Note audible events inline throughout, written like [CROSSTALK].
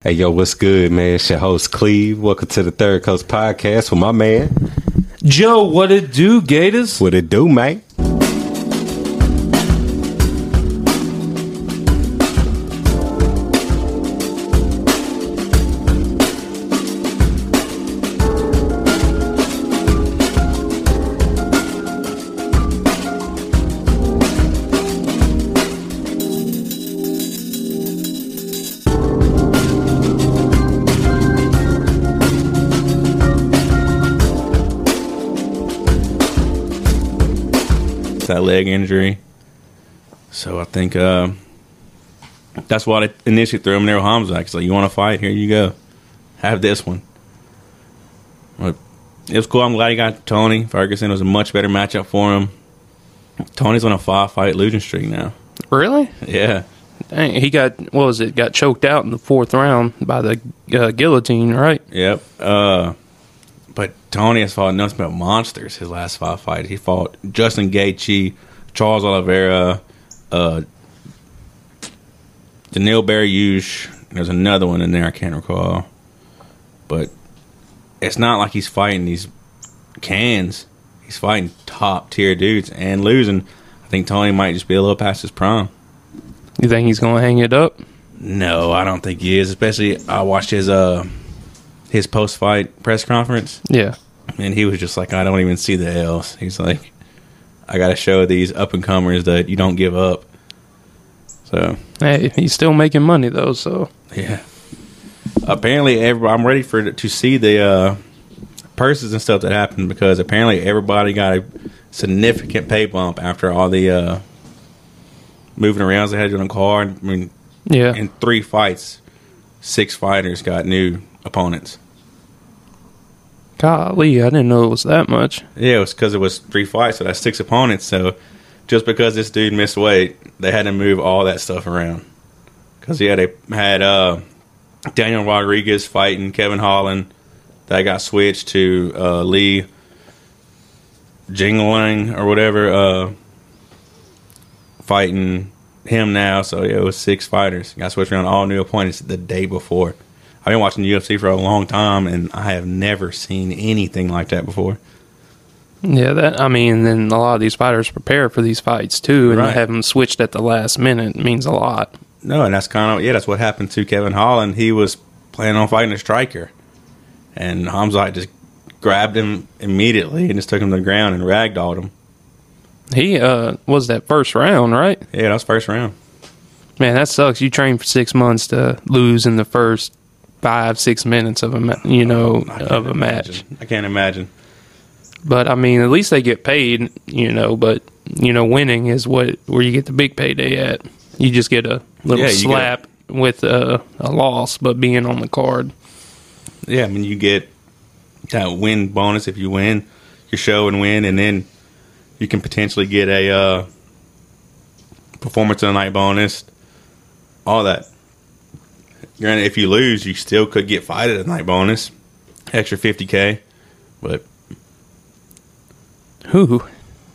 Hey, yo, what's good, man? It's your host, Cleve. Welcome to the Third Coast Podcast with my man. Joe, what it do, Gators? What it do, man? Leg injury. So I think uh, that's why they initially threw him there with Hamza. Like, you want to fight? Here you go. Have this one. But it was cool. I'm glad he got Tony Ferguson. It was a much better matchup for him. Tony's on a five fight losing streak now. Really? Yeah. Dang, he got what was it? Got choked out in the fourth round by the uh, guillotine, right? Yep. Uh, but Tony has fought nothing but monsters his last five fights. He fought Justin Gaethje, Charles Oliveira, uh, Daniil Dariush. There's another one in there I can't recall. But it's not like he's fighting these cans. He's fighting top tier dudes and losing. I think Tony might just be a little past his prime. You think he's gonna hang it up? No, I don't think he is. Especially I watched his uh his post fight press conference. Yeah. And he was just like, I don't even see the L's. He's like, I got to show these up and comers that you don't give up. So, hey, he's still making money though. So, yeah. Apparently, every, I'm ready for to see the uh, purses and stuff that happened because apparently everybody got a significant pay bump after all the uh, moving around they had on the car. I mean, yeah, in three fights, six fighters got new opponents. Golly, I didn't know it was that much. Yeah, it was because it was three fights, so that's six opponents. So just because this dude missed weight, they had to move all that stuff around. Because had a had uh, Daniel Rodriguez fighting Kevin Holland, that got switched to uh, Li Jingliang or whatever, uh, fighting him now. So yeah, it was six fighters. Got switched around all new opponents the day before. I've been watching UFC for a long time, and I have never seen anything like that before. Yeah, that I mean, then a lot of these fighters prepare for these fights too, and Right. have them switched at the last minute means a lot. No, and that's kind of yeah, that's what happened to Kevin Holland. He was planning on fighting a striker, and Hamzat just grabbed him immediately and just took him to the ground and ragdolled him. He uh was that first round, right? Yeah, that was first round. Man, that sucks. You train for six months to lose in the first five, six minutes of a ma- you know of a match. imagine. I can't imagine. But I mean, at least they get paid, you know. But you know, winning is what where you get the big payday at. You just get a little Yeah, slap with a, a loss, but being on the card. Yeah, I mean you get that win bonus if you win your show and win, and then you can potentially get a uh, performance of the night bonus. All that. Granted, if you lose, you still could get fight at a night bonus, extra fifty k. But Who,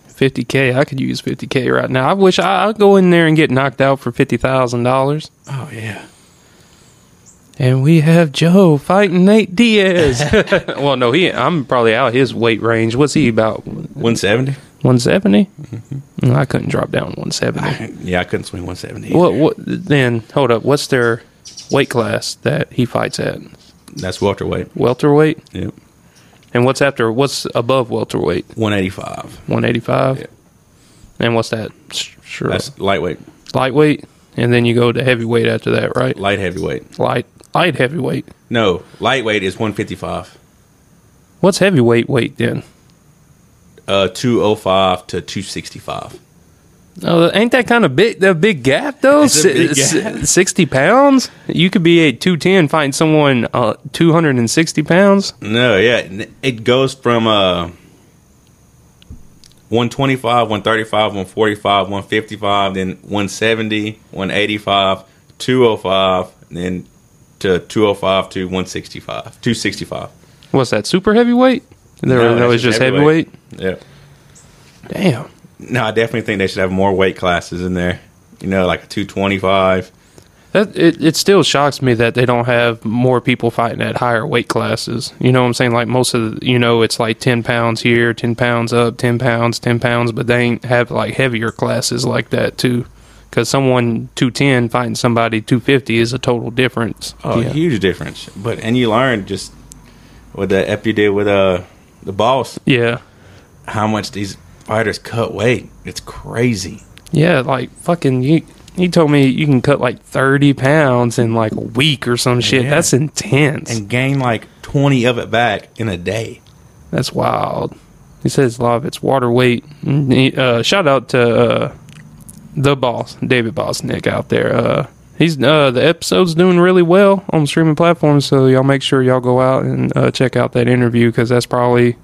fifty k? I could use fifty k right now. I wish I, I'd go in there and get knocked out for fifty thousand dollars. oh yeah, And we have Joe fighting Nate Diaz. [LAUGHS] [LAUGHS] well, no, he. I'm probably out his weight range. What's he about? one seventy. 170. Mm-hmm. I couldn't drop down 170. [LAUGHS] Yeah, I couldn't swing one seventy. What? What? Then hold up. What's their weight class that he fights at? That's welterweight. Welterweight. Yep, And what's after? What's above welterweight? one eighty five. 185. Yeah. And what's that? Sure. That's lightweight, lightweight. And then you go to heavyweight after that, right? light heavyweight. Light, light heavyweight. No, lightweight is one fifty five. What's heavyweight weight then? Uh, two oh five to two sixty five. Oh, ain't that kind of big? The big gap though. Big gap. si- Sixty pounds. You could be a two ten find someone uh, two hundred and sixty pounds. No, yeah, it goes from uh, one twenty five, one thirty five, one forty five, one fifty five, then one seventy, one eighty five, two oh five, then to two oh five to one sixty five, two sixty five. What's that? Super heavyweight? There, No, that's it's just just heavyweight. Yeah. Damn. No, I definitely think they should have more weight classes in there. You know, like a two twenty five. That, it, it still shocks me that they don't have more people fighting at higher weight classes. You know what I'm saying? Like most of the, you know, it's like 10 pounds here, 10 pounds up, 10 pounds, 10 pounds, but they ain't have like heavier classes like that too. Because someone 210 fighting somebody 250 is a total difference. Oh, Yeah. huge difference. But and you learn just what the Epi did with uh the boss, Yeah. how much these fighters cut weight. It's crazy. Yeah, like fucking you. He told me you can cut like 30 pounds in like a week or some shit. Yeah. That's intense. And gain like twenty of it back in a day. That's wild. He says a lot of it's water weight. Uh, shout out to uh, the boss, David Bosnick, out there. Uh, he's uh, the episode's doing really well on streaming platforms, so y'all make sure y'all go out and uh, check out that interview because that's probably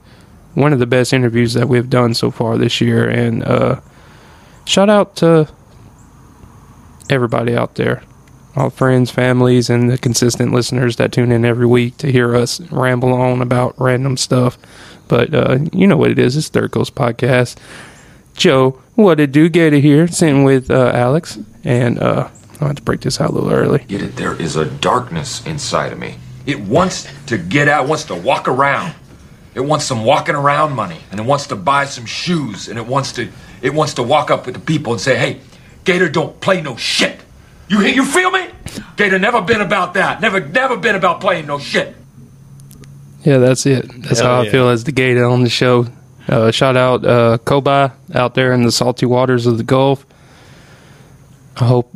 one of the best interviews that we've done so far this year. And uh, shout out to everybody out there. All friends, families, and the consistent listeners that tune in every week to hear us ramble on about random stuff. But uh, you know what it is. It's Third Coast Podcast. Joe, what it do? Gator here, sitting with uh, Alex. And uh, I have to break this out a little early. Get it? There is a darkness inside of me. It wants to get out, wants to walk around. It wants some walking around money, and it wants to buy some shoes, and it wants to it wants to walk up with the people and say, "Hey, Gator don't play no shit." You hear- you feel me? Gator never been about that. Never never been about playing no shit. Yeah, that's it. That's Hell how I feel as the Gator on the show. Uh, shout out uh, Kobai out there in the salty waters of the Gulf. I hope.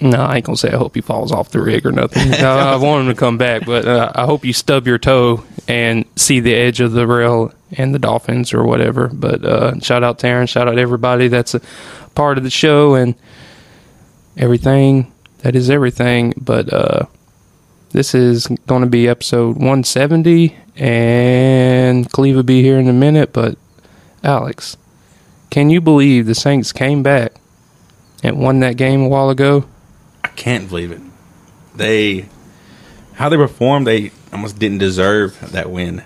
No, I ain't gonna say I hope he falls off the rig or nothing. [LAUGHS] No, I want him to come back, but uh, I hope you stub your toe and see the edge of the rail and the dolphins or whatever. But uh, shout out Taryn, shout out everybody that's a part of the show and everything that is everything. But uh, this is going to be episode 170, and Cleve will be here in a minute. But Alex, can you believe the Saints came back and won that game a while ago? I can't believe it. They how they performed, they almost didn't deserve that win.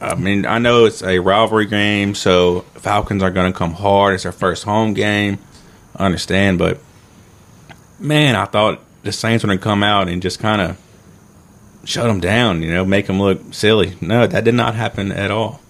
I mean, I know it's a rivalry game, so Falcons are going to come hard. It's their first home game. I understand, but man, I thought the Saints were going to come out and just kind of shut them down, you know, make them look silly. No, that did not happen at all.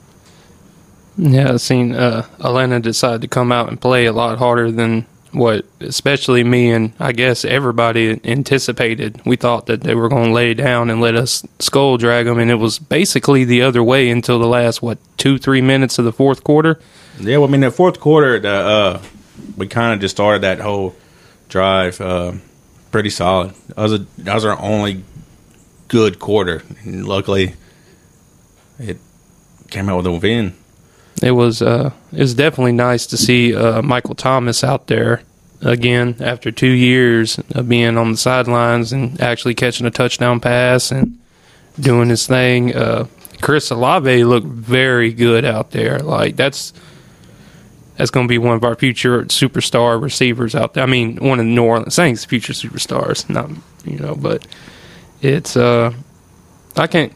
Yeah, I've seen uh, Atlanta decide to come out and play a lot harder than what, especially me and I guess everybody anticipated. We thought that they were going to lay down and let us skull drag them, and it was basically the other way until the last what two, three minutes of the fourth quarter. Yeah, well, I mean, the fourth quarter, the uh, we kind of just started that whole drive uh, pretty solid. That was, a, that was our only good quarter. And luckily, it came out with a win. It was uh, it was definitely nice to see uh, Michael Thomas out there again after two years of being on the sidelines and actually catching a touchdown pass and doing his thing. Uh, Chris Olave looked very good out there. Like that's that's going to be one of our future superstar receivers out there. I mean, one of the New Orleans Saints' future superstars. Not you know, but it's uh, I can't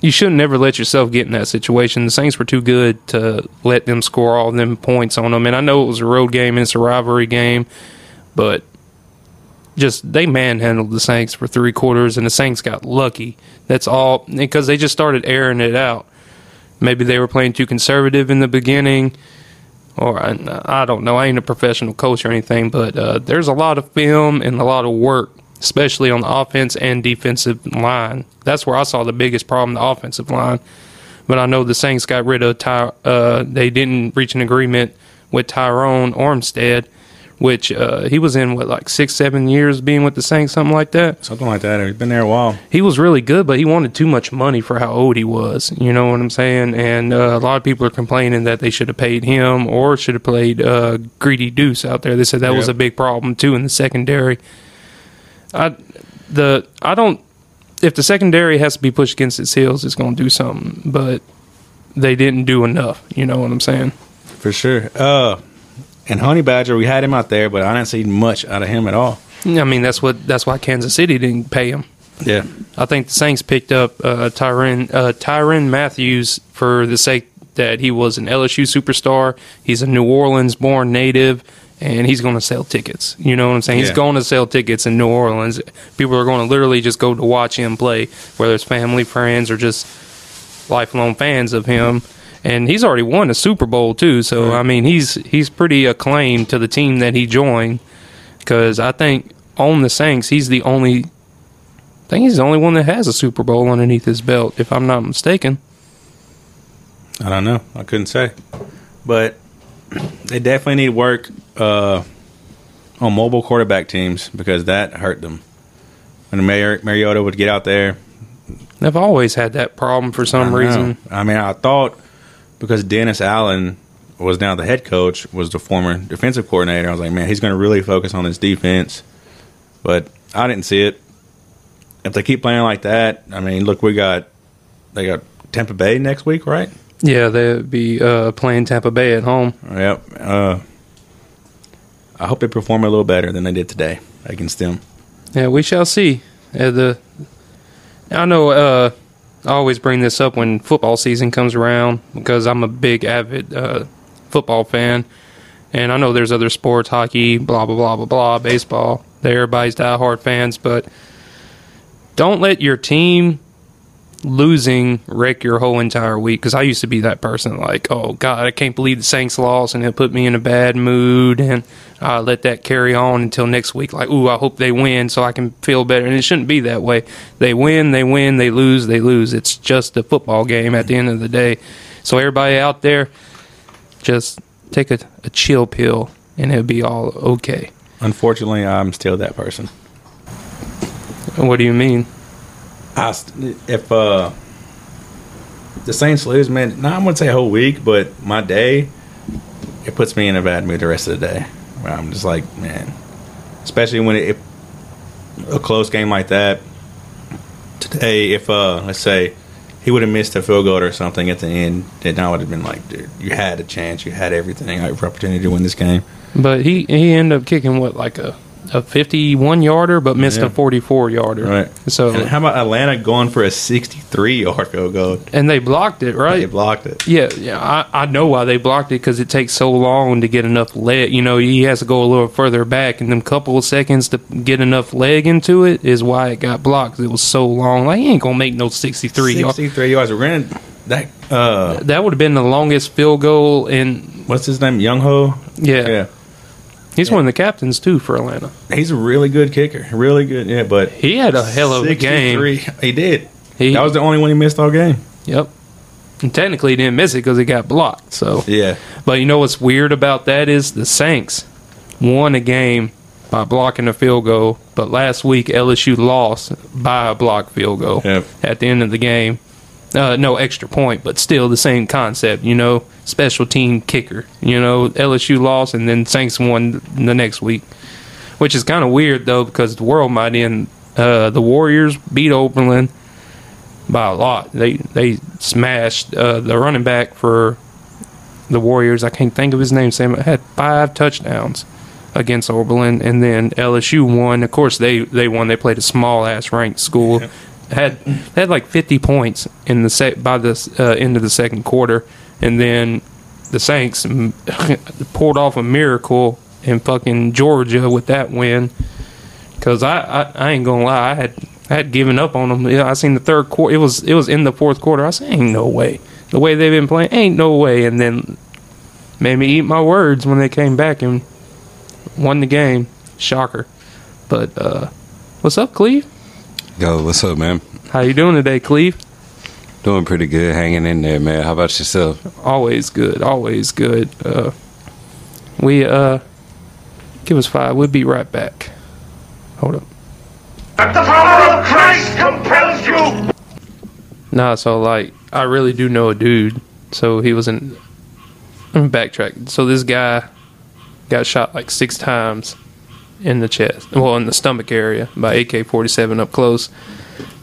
you shouldn't never let yourself get in that situation. The Saints were too good to let them score all them points on them. And I know it was a road game and it's a rivalry game, but just they manhandled the Saints for three quarters, and the Saints got lucky. That's all because they just started airing it out. Maybe they were playing too conservative in the beginning, or I, I don't know. I ain't a professional coach or anything, but uh, there's a lot of film and a lot of work, especially on the offense and defensive line. That's where I saw the biggest problem, the offensive line. But I know the Saints got rid of Ty. Uh, they didn't reach an agreement with Terron Armstead, which uh, he was in what like six, seven years being with the Saints, something like that. Something like that. He's been there a while. He was really good, but he wanted too much money for how old he was. You know what I'm saying? And uh, a lot of people are complaining that they should have paid him or should have played uh, Greedy Deuce out there. They said that was a big problem too in the secondary. I the I don't if the secondary has to be pushed against its heels, it's going to do something. But they didn't do enough. You know what I'm saying? For sure. Uh, and Honey Badger, we had him out there, but I didn't see much out of him at all. I mean, that's what that's why Kansas City didn't pay him. Yeah. I think the Saints picked up uh, Tyrann uh, Tyrann Matthews for the sake that he was an LSU superstar. He's a New Orleans born native, and he's going to sell tickets. You know what I'm saying? He's going to sell tickets in New Orleans. People are going to literally just go to watch him play, whether it's family, friends, or just lifelong fans of him. And he's already won a Super Bowl too, so I mean he's he's pretty acclaimed to the team that he joined. Because I think on the Saints, he's the only. I think he's the only one that has a Super Bowl underneath his belt, if I'm not mistaken. I don't know. I couldn't say, but they definitely need work uh, on mobile quarterback teams because that hurt them. When Mar- Mariota would get out there, They've always had that problem for some know. reason. I mean, I thought because Dennis Allen was now the head coach, was the former defensive coordinator. I was like, man, he's going to really focus on his defense. But I didn't see it. If they keep playing like that, I mean, look, we got they got Tampa Bay next week, right? Yeah, they'd be uh, playing Tampa Bay at home. Yep. Uh, I hope they perform a little better than they did today against them. Yeah, we shall see. Uh, the I know uh, I always bring this up when football season comes around because I'm a big avid uh, football fan, and I know there's other sports, hockey, blah blah blah blah blah, baseball. Everybody's diehard fans, but don't let your team losing wreck your whole entire week. Because I used to be that person, like, oh god, I can't believe the Saints lost, and it put me in a bad mood, and I let that carry on until next week. Like, ooh, I hope they win so I can feel better. And it shouldn't be that way. They win, they win, they lose, they lose. It's just a football game at the end of the day. So everybody out there, just take a, a chill pill, and it'll be all okay. Unfortunately, I'm still that person. What do you mean? I if uh, the Saints lose, man, not I'm gonna say a whole week, but my day, it puts me in a bad mood the rest of the day. Where I'm just like, man, especially when it, if a close game like that today. If uh, let's say he would have missed a field goal or something at the end, then I would have been like, dude, you had a chance, you had everything, you had opportunity to win this game. But he he ended up kicking what like a a 51 yarder, but missed Yeah. a 44 yarder. Right. So And how about Atlanta going for a 63 yard field goal? and they blocked it right? They blocked it. Yeah, yeah, I, I know why they blocked it because it takes so long to get enough leg. You know, he has to go a little further back, and them couple of seconds to get enough leg into it is why it got blocked. It was so long. Like he ain't gonna make no sixty three. 63 yards. We ran that. Uh, That would have been the longest field goal in. what's his name? Younghoe. Yeah, Yeah, he's one of the captains too for Atlanta. he's a really good kicker. Really good. Yeah, but He had a hell of a game. 63 He did. He, that was the only one he missed all game. yep. And technically, he didn't miss it because he got blocked. So Yeah. But you know what's weird about that is the Saints won a game by blocking a field goal, but last week LSU lost by a blocked field goal Yep. at the end of the game. Uh, no extra point, but still the same concept. You know, special team kicker. You know, LSU lost and then Saints won the next week, which is kind of weird though because the world might end. Uh, the Warriors beat Oberlin by a lot. They they smashed uh, the running back for the Warriors. I can't think of his name. Sam had five touchdowns against Oberlin, and then LSU won. Of course, they they won. They played a small ass ranked school. Had had like fifty points in the by the uh, end of the second quarter, and then the Saints [LAUGHS] pulled off a miracle in fucking Georgia with that win. Because I, I I ain't gonna lie, I had I had given up on them. I seen the third quarter. It was it was in the fourth quarter. I said, ain't no way. The way they've been playing, ain't no way. And then made me eat my words when they came back and won the game. Shocker. But uh, what's up, Cleve? Yo, what's up, man? How you doing today, Cleve? Doing pretty good, hanging in there, man. How about yourself? Always good, always good. Uh, we uh, give us five. We'll be right back. Hold up. That the power of Christ compels you! Nah, so like I really do know a dude. So he was in. Let me backtrack. So this guy got shot like six times in the chest, well, in the stomach area by AK forty seven up close,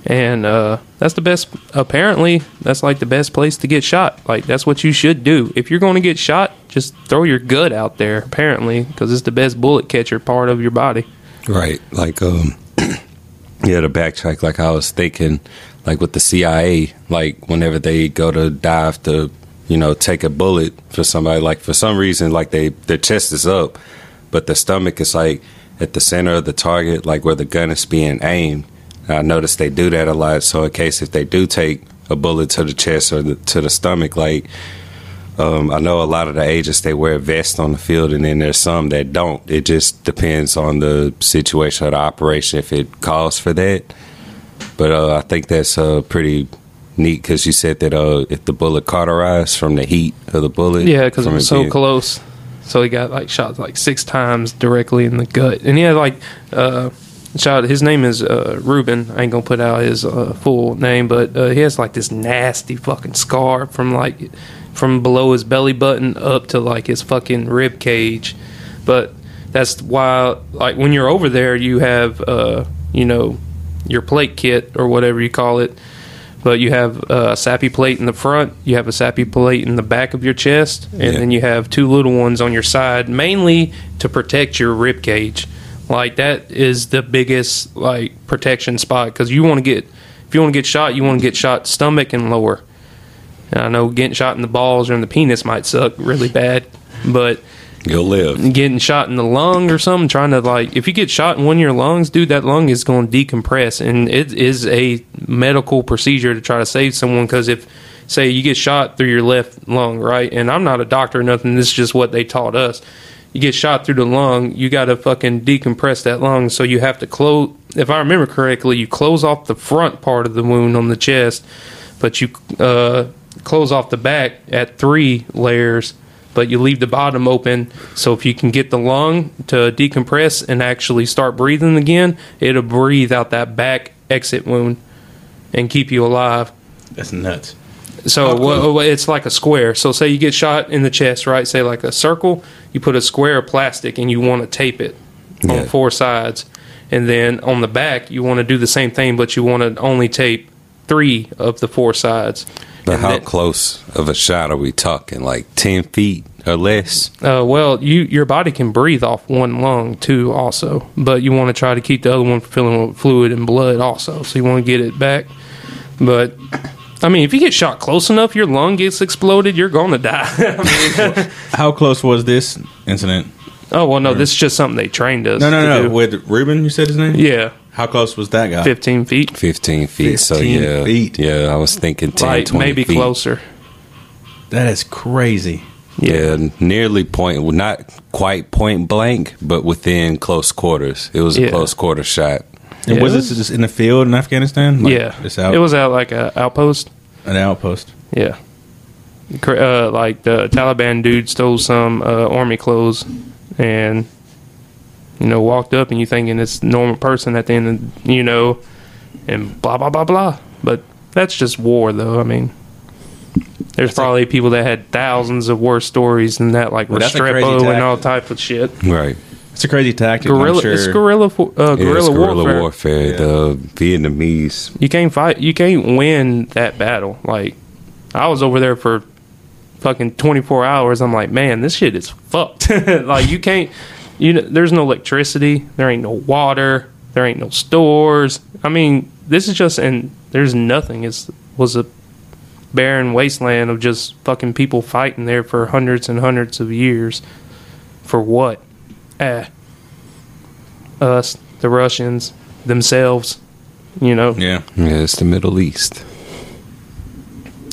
and uh, that's the best. Apparently, that's like the best place to get shot. Like that's what you should do if you're going to get shot. Just throw your gut out there. Apparently, because it's the best bullet catcher part of your body. Right. Like, um, [CLEARS THROAT] yeah, to backtrack, like I was thinking, like with the CIA, like whenever they go to dive to, you know, take a bullet for somebody, like for some reason, like they, their chest is up, but the stomach is like at the center of the target, like where the gun is being aimed. I noticed they do that a lot. So in case if they do take a bullet to the chest or the, to the stomach, like um, I know a lot of the agents they wear vests on the field, and then there's some that don't. It just depends on the situation of the operation if it calls for that. But uh, I think that's uh, pretty neat because you said that uh, if the bullet cauterized from the heat of the bullet, Yeah, because it was so being- close. So he got like shot like six times directly in the gut, and he had like uh, shot. His name is uh, Ruben. I ain't gonna put out his uh, full name, but uh, he has like this nasty fucking scar from like from below his belly button up to like his fucking rib cage. But that's why, like, when you're over there, you have uh, you know your plate kit or whatever you call it but you have a SAPI plate in the front, you have a SAPI plate in the back of your chest, and Yeah. then you have two little ones on your side, mainly to protect your rib cage. Like that is the biggest like protection spot because you want to get if you want to get shot, you want to get shot stomach and lower. And I know getting shot in the balls or in the penis might suck really bad, but you'll live. getting shot in the lung or something, trying to like, if you get shot in one of your lungs, dude, that lung is going to decompress, and it is a medical procedure to try to save someone. Because if, say, you get shot through your left lung, right, and I'm not a doctor or nothing, this is just what they taught us. You get shot through the lung, you got to fucking decompress that lung, so you have to close. If I remember correctly, you close off the front part of the wound on the chest, but you uh, close off the back at three layers but you leave the bottom open. So if you can get the lung to decompress and actually start breathing again, it'll breathe out that back exit wound and keep you alive. That's nuts. So wha- it's like a square. So say you get shot in the chest, right? Say like a circle, you put a square of plastic and you want to tape it Yeah. on four sides. And then on the back, you want to do the same thing, but you want to only tape three of the four sides. But And how then- close of a shot are we talking? Like ten feet or less? Uh, well, you your body can breathe off one lung too, also, but you want to try to keep the other one from filling with fluid and blood, also. So you want to get it back. But I mean, if you get shot close enough, your lung gets exploded, you're going to die. [LAUGHS] I mean, How close was this incident? oh well, no, this is just something they trained us. No, no, to no. do. With Ruben, you said his name. yeah, How close was that guy? fifteen feet, Fifteen feet. so yeah, feet. yeah. I was thinking 10, like 20 maybe feet. closer. That is crazy. Yeah, nearly point, well, not quite point blank, but within close quarters. It was Yeah. a close quarter shot. And Yeah, was this just in the field in Afghanistan? Like, yeah, out it was out like an outpost. an outpost. Yeah. Uh, like the Taliban dude stole some uh, army clothes and, you know, walked up and you thinking it's normal person at the end of, you know, and blah, blah, blah, blah. But that's just war, though. I mean, there's probably people that had thousands of worse stories than that, like Well, that's Restrepo and all type of shit. Right. It's a crazy tactic. I'm Guerrilla, sure. it's guerrilla, fo- uh, It is guerrilla, guerrilla warfare. warfare. Yeah. The Vietnamese. You can't fight. You can't win that battle. Like I was over there for fucking 24 hours. I'm like, man, this shit is fucked. [LAUGHS] like you can't. You know, there's no electricity. There ain't no water. There ain't no stores. I mean, this is just and there's nothing. It was a barren wasteland of just fucking people fighting there for hundreds and hundreds of years. For what? Eh. Us, the Russians, themselves. You know. Yeah. Yeah, it's the Middle East.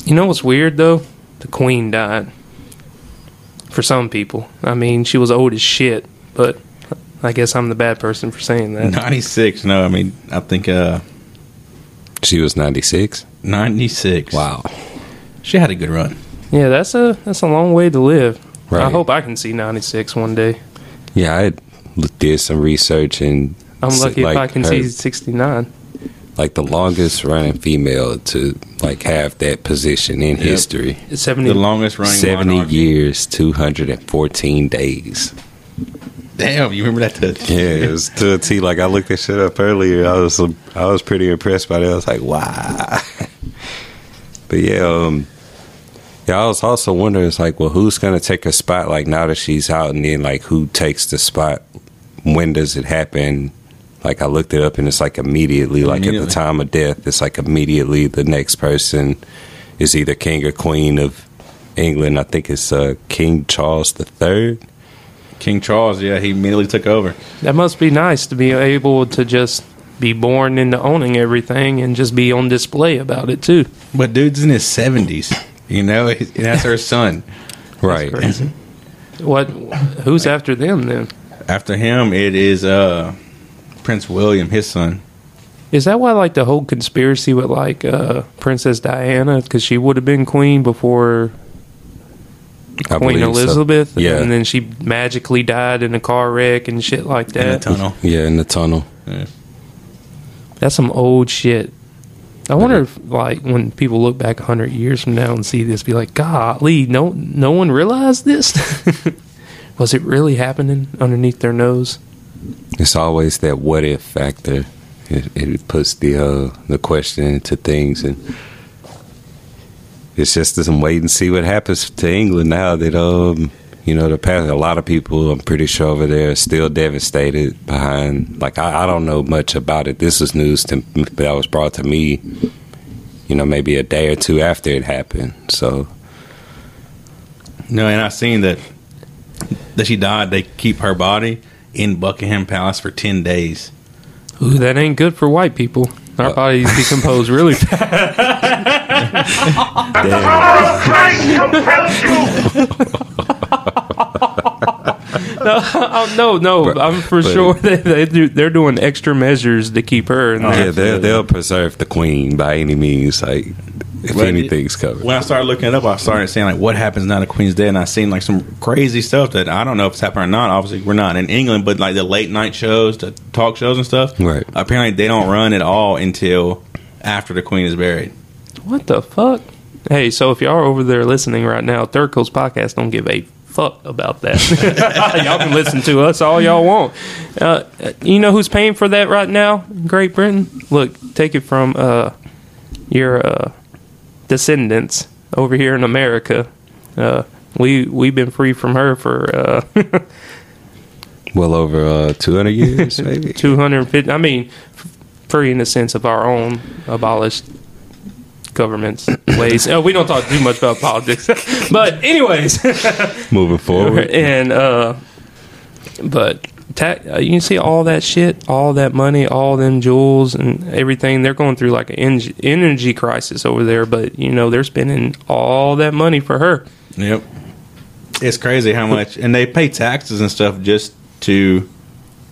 You know what's weird though? The queen died. For some people, I mean, she was old as shit, but I guess I'm the bad person for saying that. 96. No, I mean, I think uh, She was 96. 96. Wow. She had a good run. Yeah, that's a that's a long way to live. I hope I can see 96 one day. Yeah, I did some research and I'm s- lucky if I can her- see 69. like the longest running female to like have that position in history. It's 70. The longest running 70 monarch. years, 214 days. Damn, you remember that? To, Yeah, it was to a T. Like I looked that shit up earlier. I was I was pretty impressed by that. I was like, wow. [LAUGHS] But yeah, um, yeah, I was also wondering, it's like, well, who's gonna take her spot? Like now that she's out, and then like who takes the spot? When does it happen? Like I looked it up, and it's like immediately, like at the time of death, it's like immediately the next person is either king or queen of England. I think it's uh, King Charles the Third. King Charles, yeah, he immediately took over. That must be nice to be able to just be born into owning everything and just be on display about it too. But dude's in his seventies, you know, and that's her son. [LAUGHS] Right. Crazy. What? Who's after them then? After him, it is uh, Prince William, his son. Is that why like the whole conspiracy with like uh, Princess Diana because she would have been queen before I Queen believe so. Elizabeth? Yeah. and then she magically died in a car wreck and shit like that. In the tunnel. Yeah, in the tunnel. That's some old shit. I wonder if, like, when people look back hundred years from now and see this, be like, "Golly, no, no one realized this. [LAUGHS] Was it really happening underneath their nose?" It's always that what if factor. It, it puts the uh, the question into things, and it's just some wait and see what happens to England now that um you know the past a lot of people I'm pretty sure over there are still devastated behind. Like I, I don't know much about it. This was news to, that was brought to me. You know, maybe a day or two after it happened. So No, and I seen that that she died. They keep her body in Buckingham Palace for ten days. Ooh, that ain't good for white people. Our bodies decompose really fast. [LAUGHS] [LAUGHS] [LAUGHS] The power of Christ compels you. oh, no, no, I'm for but- sure [LAUGHS] they, they do, they're doing extra measures to keep her. In there. yeah, they'll, they'll preserve the queen by any means. Like if Well, anything's covered. When I started looking it up, I started saying like, "What happens now the Queen's dead?" And I seen like some crazy stuff that I don't know if it's happening or not. Obviously, we're not in England, but like the late night shows, the talk shows and stuff. Right. Apparently, they don't run at all until after the Queen is buried. What the fuck? Hey, so if y'all are over there listening right now, Third Coast Podcast don't give a fuck about that. [LAUGHS] y'all can listen to us all y'all want. Uh, you know who's paying for that right now? Great Britain. Look, take it from uh, your uh, descendants over here in America. Uh, we we've been free from her for uh, [LAUGHS] Well over uh, 200 years, [LAUGHS] maybe. 250. I mean, f- free in the sense of our own abolished government's [COUGHS] ways. Uh, we don't talk too much about politics, [LAUGHS] but anyways, [LAUGHS] Moving forward. [LAUGHS] and uh, but ta- uh, you can see all that shit, all that money, all them jewels and everything. They're going through like an en- energy crisis over there, but you know they're spending all that money for her. Yep. It's crazy how much, and they pay taxes and stuff just to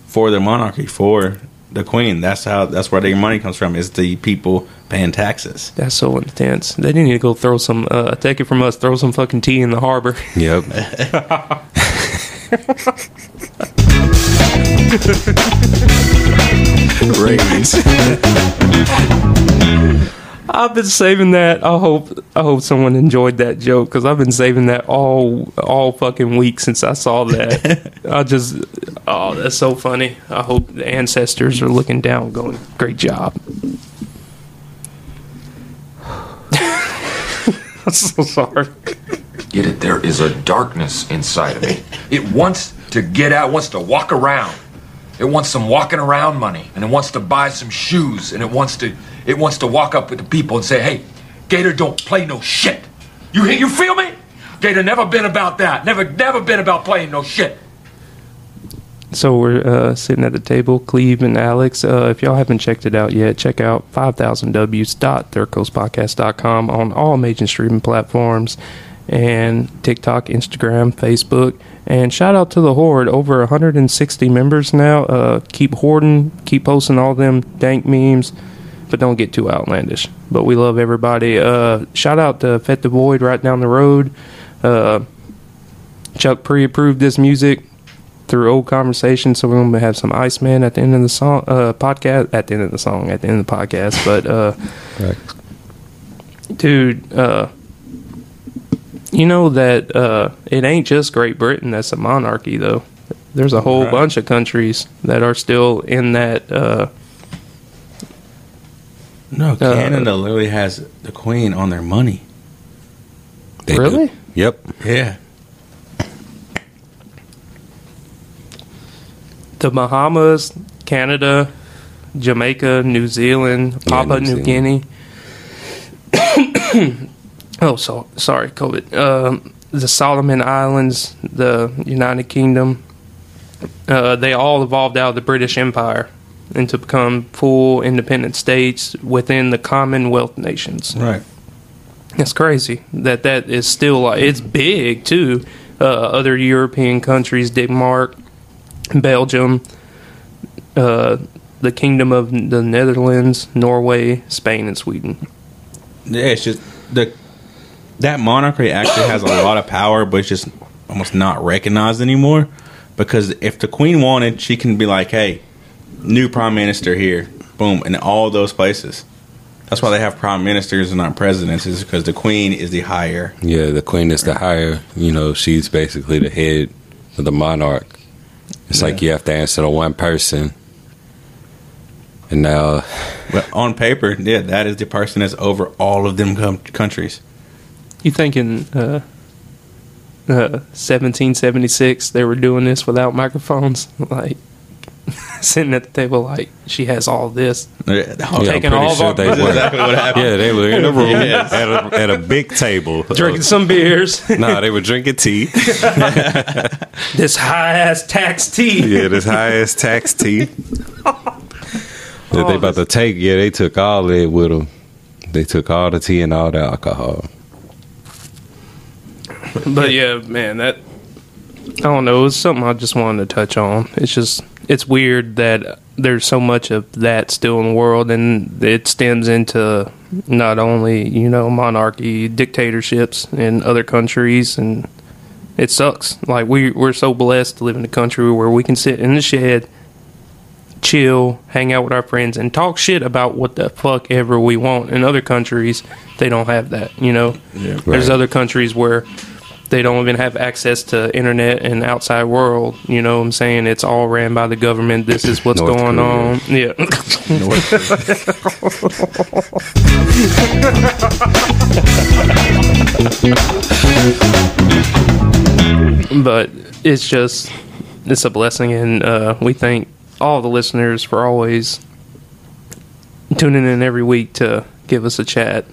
for the monarchy for the Queen. That's how. That's where their money comes from. Is the people paying taxes. That's so intense. They need to go throw some. Uh, take it from us. Throw some fucking tea in the harbor. [LAUGHS] Yep. [LAUGHS] Raise. [LAUGHS] I've been saving that. I hope I hope someone enjoyed that joke because I've been saving that all all fucking week since I saw that. [LAUGHS] I just oh, that's so funny. I hope the ancestors are looking down, going, "Great job." [LAUGHS] I'm so sorry. Get it? There is a darkness inside of me. It wants to get out, wants to walk around. It wants some walking around money, and it wants to buy some shoes, and it wants to it wants to walk up with the people and say, "Hey, Gator, don't play no shit." You you feel me? Gator never been about that. Never never been about playing no shit. So we're uh, sitting at the table, Cleve and Alex. Uh, if y'all haven't checked it out yet, check out 5000ws.thirdcoastpodcast.com on all major streaming platforms and TikTok, Instagram, Facebook. And shout out to the Horde, over 160 members now. Uh, keep hoarding, keep posting all them dank memes, but don't get too outlandish. But we love everybody. Uh, shout out to Fet the Void right down the road. Uh, Chuck pre approved this music through old conversations. So we're going to have some Iceman at the end of the song, uh, podcast, at the end of the song, at the end of the podcast. But, uh, Right. dude, uh, you know that uh, it ain't just Great Britain that's a monarchy, though. There's a whole Right. bunch of countries that are still in that. Uh, No, Canada literally has the Queen on their money. They do. Really? Yep. Yeah. the Bahamas, Canada, Jamaica, New Zealand, Papua New New, Zealand. Guinea. Oh, so sorry, COVID. Um, the Solomon Islands, the United Kingdom, uh, they all evolved out of the British Empire and to become full independent states within the Commonwealth nations. Right. It's crazy that that is still like it's big too. Uh, other European countries, Denmark, Belgium, uh, the Kingdom of the Netherlands, Norway, Spain, and Sweden. Yeah, it's just the that monarchy actually has a [COUGHS] lot of power, but it's just almost not recognized anymore. Because if the queen wanted, she can be like, "Hey, new prime minister here, boom," in all those places. That's why they have prime ministers and not presidents, is because the queen is the higher. Yeah, the queen is the higher. You know, she's basically the head of the monarch. It's like you have to answer to one person. And now, But on paper, yeah, that is the person that's over all of them com- countries. You think in uh, uh, 1776 they were doing this without microphones? [LAUGHS] Like [LAUGHS] sitting at the table, like she has all this. Yeah, yeah, I'm taking pretty all of sure our- they were. exactly what happened. Yeah, they were in a room [LAUGHS] Yes. at, a, at a big table. Drinking some beers. nah, they were drinking tea. this high ass tax tea. Yeah, this highest tax tea. that Oh, they about to take. Yeah, they took all that with them. They took all the tea and all the alcohol. [LAUGHS] But yeah, man, that I don't know. It's something I just wanted to touch on. It's just it's weird that there's so much of that still in the world, and it stems into not only you know monarchy, dictatorships in other countries, and it sucks. Like we we're so blessed to live in a country where we can sit in the shed, chill, hang out with our friends, and talk shit about what the fuck ever we want. In other countries, they don't have that. You know, Yeah. there's other countries where they don't even have access to internet and outside world. You know what I'm saying? It's all ran by the government. This is what's North going Korea. on. Yeah. [LAUGHS] but it's just it's a blessing and uh, we thank all the listeners for always tuning in every week to give us a chat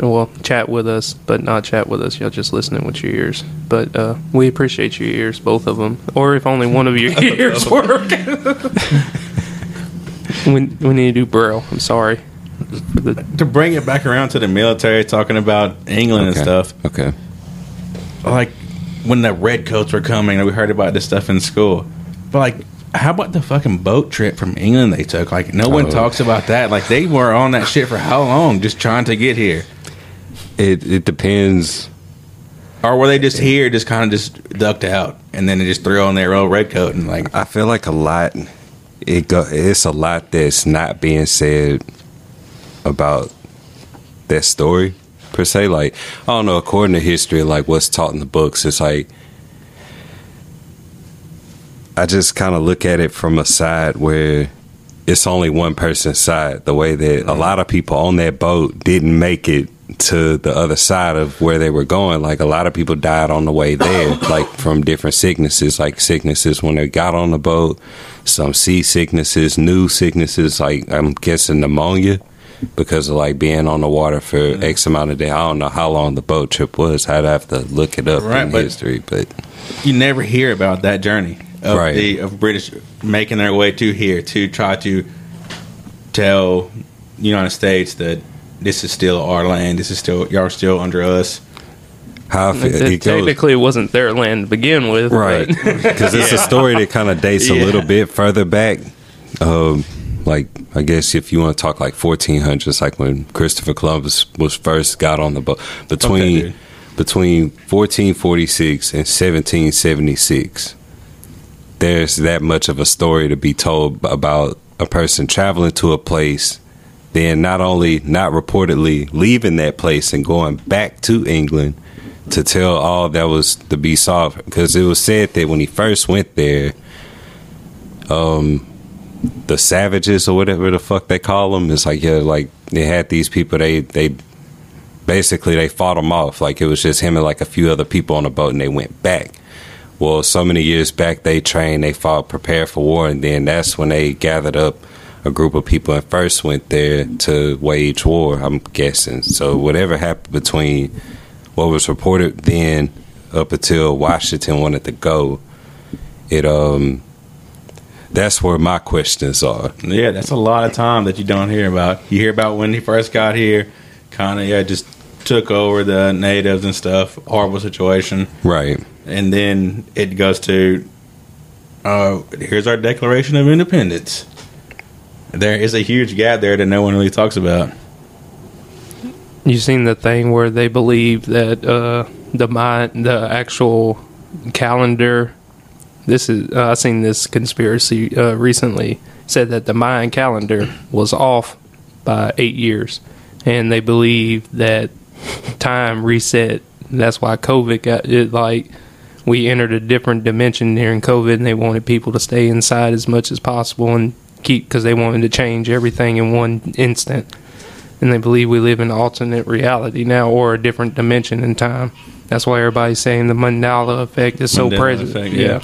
well chat with us but not chat with us y'all just listening with your ears but uh, we appreciate your ears both of them or if only one of your [LAUGHS] ears work [LAUGHS] we, we need to do braille i'm sorry the- To bring it back around to the military, talking about England and stuff, Okay. like when the redcoats were coming, we heard about this stuff in school. But like, how about the fucking boat trip from England they took? Like, no one Oh. talks about that. Like, they were on that shit for how long, just trying to get here, It it depends. or were they just here, just kind of just ducked out, and then they just threw on their old red coat and like, I feel like a lot. It go. It's a lot that's not being said about that story per se. Like I don't know. According to history, like what's taught in the books, it's like I just kind of look at it from a side where it's only one person's side. The way that a lot of people on that boat didn't make it to the other side of where they were going. Like a lot of people died on the way there, [COUGHS] like from different sicknesses, like sicknesses when they got on the boat, some sea sicknesses, new sicknesses, like I'm guessing pneumonia because of like being on the water for mm-hmm. X amount of days. I don't know how long the boat trip was. I'd have to look it up Right, in but- history, but you never hear about that journey of Right. the of British making their way to here to try to tell United States that this is still our land. This is still y'all are still under us. how I feel, it goes. technically it wasn't their land to begin with right [LAUGHS] because it's a story that kind of dates a little bit further back um like i guess if you want to talk like 1400s like when christopher columbus was first got on the boat between dude. between 1446 and 1776 there's that much of a story to be told about a person traveling to a place then not only not reportedly leaving that place and going back to england to tell all that was to be solved. Because it was said that when he first went there um the savages or whatever the fuck they call them it's like yeah like they had these people they they basically they fought them off. Like it was just him and like a few other people on the boat and they went back. Well so many years back they trained they fought prepared for war and then that's when they gathered up a group of people and first went there to wage war i'm guessing so whatever happened between what was reported then up until Washington wanted to go, it um That's where my questions are. Yeah, that's a lot of time that you don't hear about. You hear about when he first got here, kind of yeah, just took over the natives and stuff. Horrible situation, Right. and then it goes to uh, here's our Declaration of Independence. There is a huge gap there that no one really talks about. You seen the thing where they believe that uh, the my the actual calendar. This is uh, I seen this conspiracy uh, recently said that the Mayan calendar was off by eight years, and they believe that time reset. That's why COVID got it. Like we entered a different dimension during COVID, and they wanted people to stay inside as much as possible and keep because they wanted to change everything in one instant and they believe we live in alternate reality now or a different dimension in time. That's why everybody's saying the Mandela effect is so Mandela present. effect, yeah. yeah.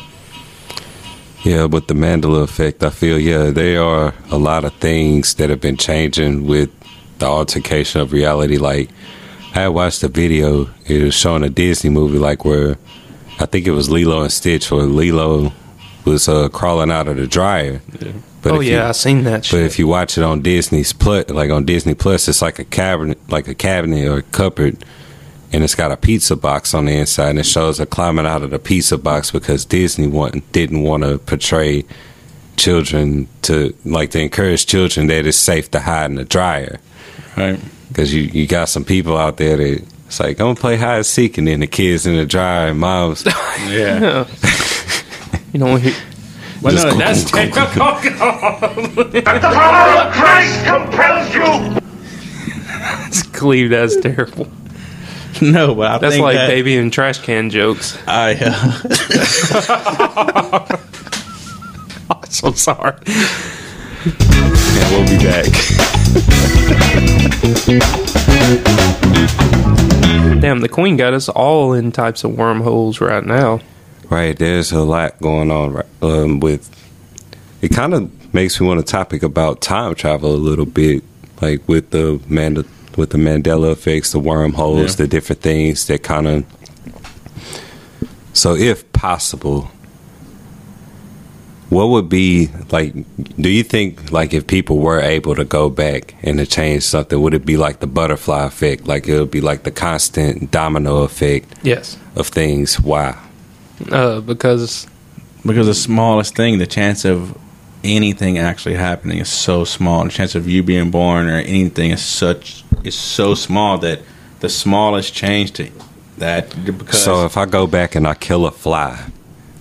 Yeah, but the Mandela effect, I feel, yeah, there are a lot of things that have been changing with the altercation of reality. Like, I had watched a video, it was showing a Disney movie, like, where I think it was Lilo and Stitch, where Lilo was uh, crawling out of the dryer. But oh if yeah, you- I seen that But shit. if you watch it on Disney's Plus, like on Disney Plus, it's like a cabinet, like a cabinet or a cupboard, and it's got a pizza box on the inside, and it shows her climbing out of the pizza box because Disney want, didn't want to portray children to like to encourage children that it's safe to hide in the dryer Right. because you you got some people out there that it's like I'm gonna play hide and seek, and then the kids in the dryer, and moms. [LAUGHS] Yeah. [LAUGHS] you know, he, Well, Just no, go- that's That [LAUGHS] the power of Christ compels you. Cleve, that's terrible. no, but I think That's think like that baby and trash can jokes. I. Uh, [LAUGHS] I'm so sorry. and we'll be back. Damn, the queen got us all in types of wormholes right now. Right, there's a lot going on um, with. It kind of makes me want to topic about time travel a little bit, like with the Manda, with the Mandela effects, the wormholes, Yeah. the different things that kind of. So, if possible, what would be like? Do you think like if people were able to go back and to change something, would it be like the butterfly effect? Like it would be like the constant domino effect Yes, of things? Why? Uh, because because the smallest thing, the chance of anything actually happening is so small. The chance of you being born or anything is such is so small that the smallest change to that because So if I go back and I kill a fly,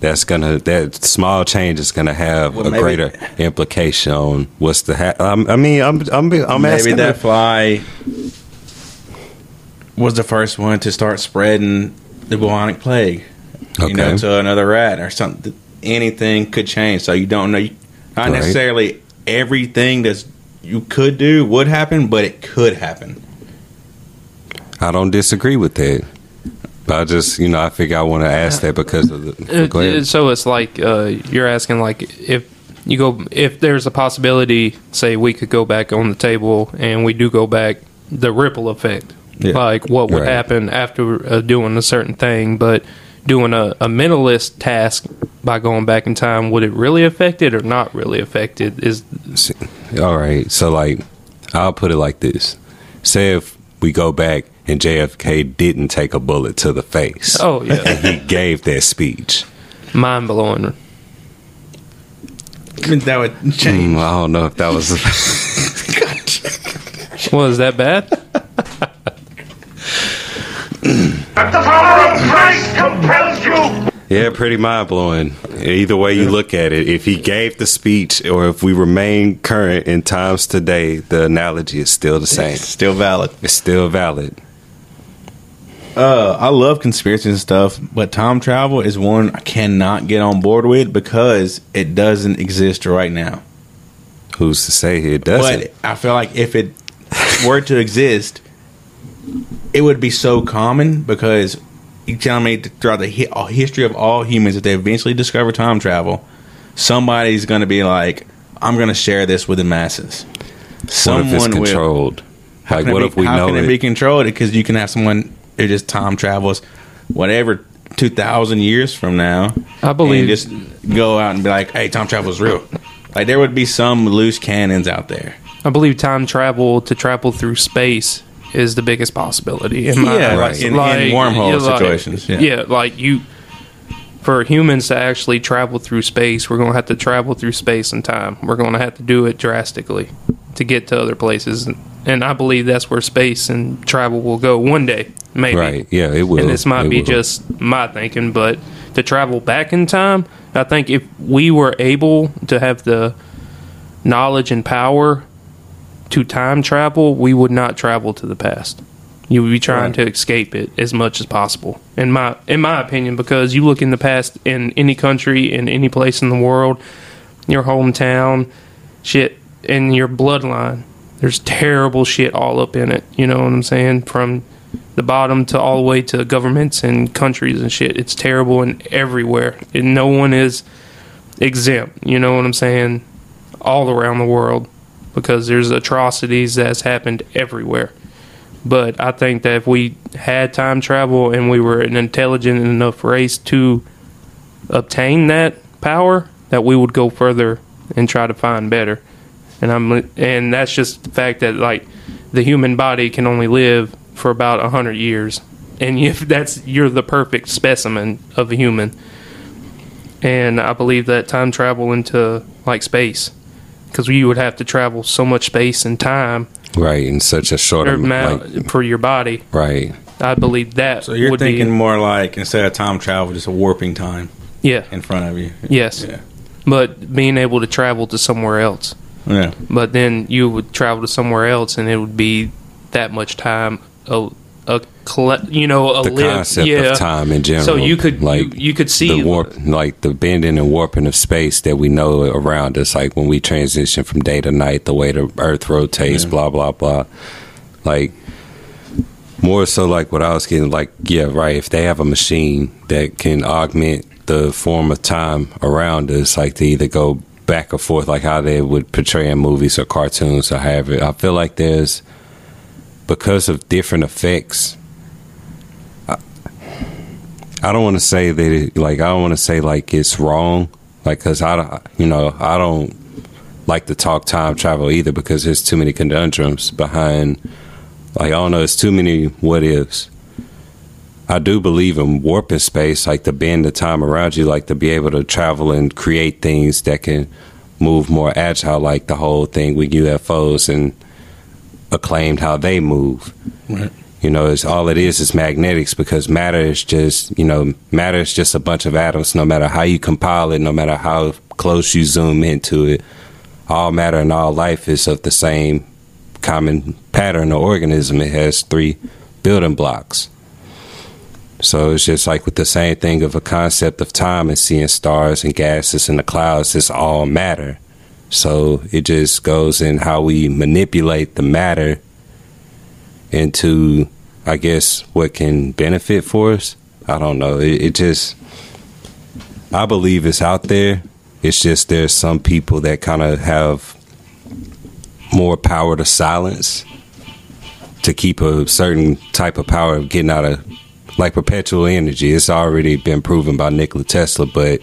that's gonna that small change is gonna have Well, a maybe- greater implication on what's the. Ha- um, I mean, I'm I'm I'm maybe asking that the- fly was the first one to start spreading the bubonic plague. You know, to another rat or something. Anything could change. So you don't know. You, not Right. necessarily everything that's you could do would happen, but it could happen. I don't disagree with that, but I just you know I figure I want to ask that because of the. Uh, go ahead. So it's like uh, you're asking, like if you go, if there's a possibility, say we could go back on the table, and we do go back, the ripple effect, Yeah. like what would Right. happen after uh, doing a certain thing, but doing a, a mentalist task by going back in time, would it really affect it or not really affect it? Is All right, so like I'll put it like this: say if we go back and JFK didn't take a bullet to the face, oh yeah, and he gave that speech. mind blowing. That would change. Mm, I don't know if that was. Was [LAUGHS] that bad? [LAUGHS] That the power of Christ compels you. Yeah, pretty mind blowing. Either way you look at it, if he gave the speech or if we remain current in times today, the analogy is still the same. It's still valid. It's still valid. Uh, I love conspiracies and stuff, but time travel is one I cannot get on board with because it doesn't exist right now. Who's to say it doesn't? But I feel like if it were to [LAUGHS] exist, it would be so common because you tell me throughout the history of all humans, if they eventually discover time travel, somebody's going to be like, "I'm going to share this with the masses." what if it's Someone will. controlled? How Like, what be- if we how know How can it it? be controlled? Because you can have someone who just time travels, whatever two thousand years from now, I believe- and just go out and be like, "Hey, time travel is real." Like there would be some loose cannons out there. I believe time travel to travel through space is the biggest possibility. In my Yeah, right. In- in wormhole situations, yeah. Yeah. like you, for humans to actually travel through space, we're going to have to travel through space and time. We're going to have to do it drastically to get to other places, and, and I believe that's where space and travel will go one day, maybe. Right. Yeah, it will. And this might It be will. just my thinking, but to travel back in time, I think if we were able to have the knowledge and power to time travel, we would not travel to the past. You would be trying Right. to escape it as much as possible. In my in my opinion, because you look in the past in any country, in any place in the world, your hometown, shit, in your bloodline, there's terrible shit all up in it. You know what I'm saying? From the bottom to all the way to governments and countries and shit. It's terrible and everywhere. And no one is exempt. You know what I'm saying? All around the world because there's atrocities that's happened everywhere. But I think that if we had time travel and we were an intelligent enough race to obtain that power, that we would go further and try to find better. And I'm and that's just the fact that like the human body can only live for about a hundred years, and [LAUGHS] if that's you're the perfect specimen of a human. And I believe that time travel into like space, because you would have to travel so much space and time right in such a short amount. amount Like, for your body. right. I believe that. So you're would thinking be, more like instead of time travel, just a warping time yeah, in front of you. yes, Yeah. but being able to travel to somewhere else. Yeah. But then you would travel to somewhere else, and it would be that much time. Oh, A, a colle- you know, a The live, concept yeah. of time in general. So you could like you, you could see the warp, like the bending and warping of space that we know around us. Like when we transition from day to night, the way the Earth rotates, blah blah blah. Like more so, like what I was getting. Like yeah, right. If they have a machine that can augment the form of time around us, like to either go back or forth, like how they would portray in movies or cartoons or however. I feel like there's because of different effects I don't want to say that it, like I don't want to say like it's wrong like cuz I don't you know I don't like to talk time travel either because there's too many conundrums behind like I don't know it's too many what ifs. I do believe in warping space like to bend the time around you like to be able to travel and create things that can move more agile like the whole thing with UFOs and acclaimed how they move Right. you know, it's all it is is magnetics because matter is just you know matter is just a bunch of atoms. No matter how you compile it, no matter how close you zoom into it, all matter and all life is of the same common pattern or organism. It has three building blocks. So it's just like with the same thing of a concept of time and seeing stars and gases in the clouds. It's all matter. So it just goes in how we manipulate the matter into I guess what can benefit for us. I don't know. It, it just I believe it's out there. It's just there's some people that kind of have more power to silence to keep a certain type of power of getting out of like perpetual energy. It's already been proven by Nikola Tesla, but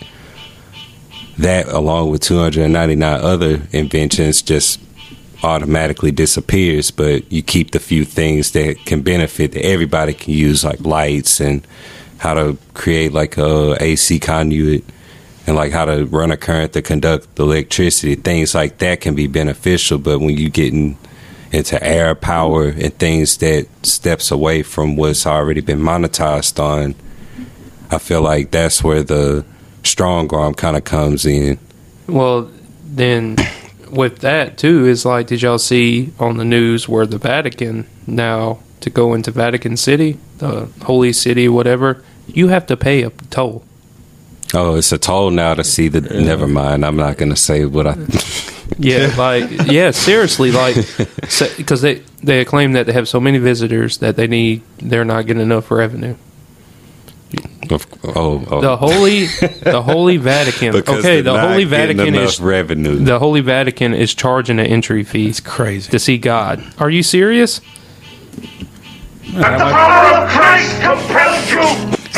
that along with 299 other inventions just automatically disappears, but you keep the few things that can benefit that everybody can use, like lights and how to create like a AC conduit and like how to run a current to conduct electricity. Things like that can be beneficial, but when you get in, into air power and things that steps away from what's already been monetized on, I feel like that's where the strong arm kind of comes in. Well, then with that too is like, did y'all see on the news where the Vatican now to go into Vatican City, the holy city, whatever, you have to pay a toll. Oh, it's a toll now to see the. Never mind. I'm not gonna say what I. [LAUGHS] Yeah, like yeah, seriously, like [LAUGHS] because they they claim that they have so many visitors that they need they're not getting enough revenue. Of, oh, oh. The holy the Holy [LAUGHS] Vatican. Because okay, the not Holy Vatican is revenue. the Holy Vatican is charging an entry fee It's crazy. to see God. Are you serious? That the power of Christ compels you.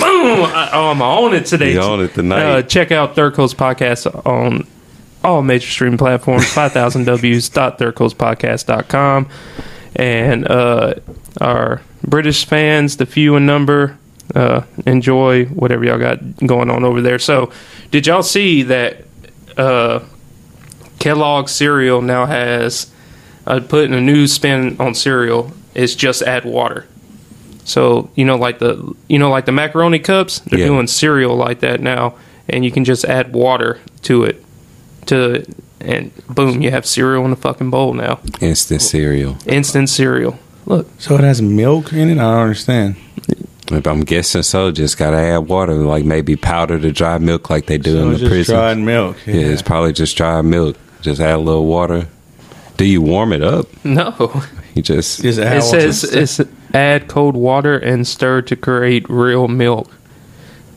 Boom! I, oh, I'm on it today. You on it tonight. Uh, check out Third Coast Podcast on all major streaming platforms, [LAUGHS] 5000ws.thirdcoastpodcast.com. And uh, our British fans, the few in number, uh, enjoy whatever y'all got going on over there. So, did y'all see that uh, Kellogg cereal now has uh, putting a new spin on cereal? It's just add water. So you know, like the you know, like the macaroni cups, they're Yeah. doing cereal like that now, and you can just add water to it, to and boom, you have cereal in the fucking bowl now. Instant cereal. Instant cereal. Look, So it has milk in it. I don't understand. If I'm guessing so, just gotta add water, like maybe powder to dry milk, like they do So in it's the just prison. dried milk. Yeah. it's probably just dry milk. Just add a little water. Do you warm it up? no, You just Just add it water. says it's add cold water and stir to create real milk.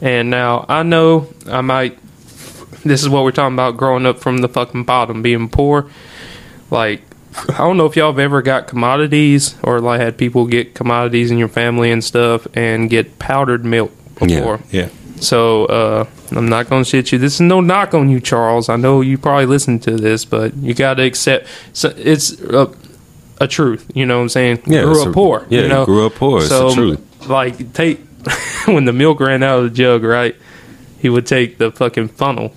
And now I know I might. This is what we're talking about growing up from the fucking bottom, being poor. Like, I don't know if y'all have ever got commodities or like had people get commodities in your family and stuff and get powdered milk before. yeah. yeah. So uh, I'm not gonna shit you. This is no knock on you, Charles. I know you probably listen to this, but you got to accept. So it's a, a truth. You know what I'm saying? Yeah, grew up a- poor. yeah, you know? grew up poor. It's the truth. Like take [LAUGHS] when the milk ran out of the jug, right? He would take the fucking funnel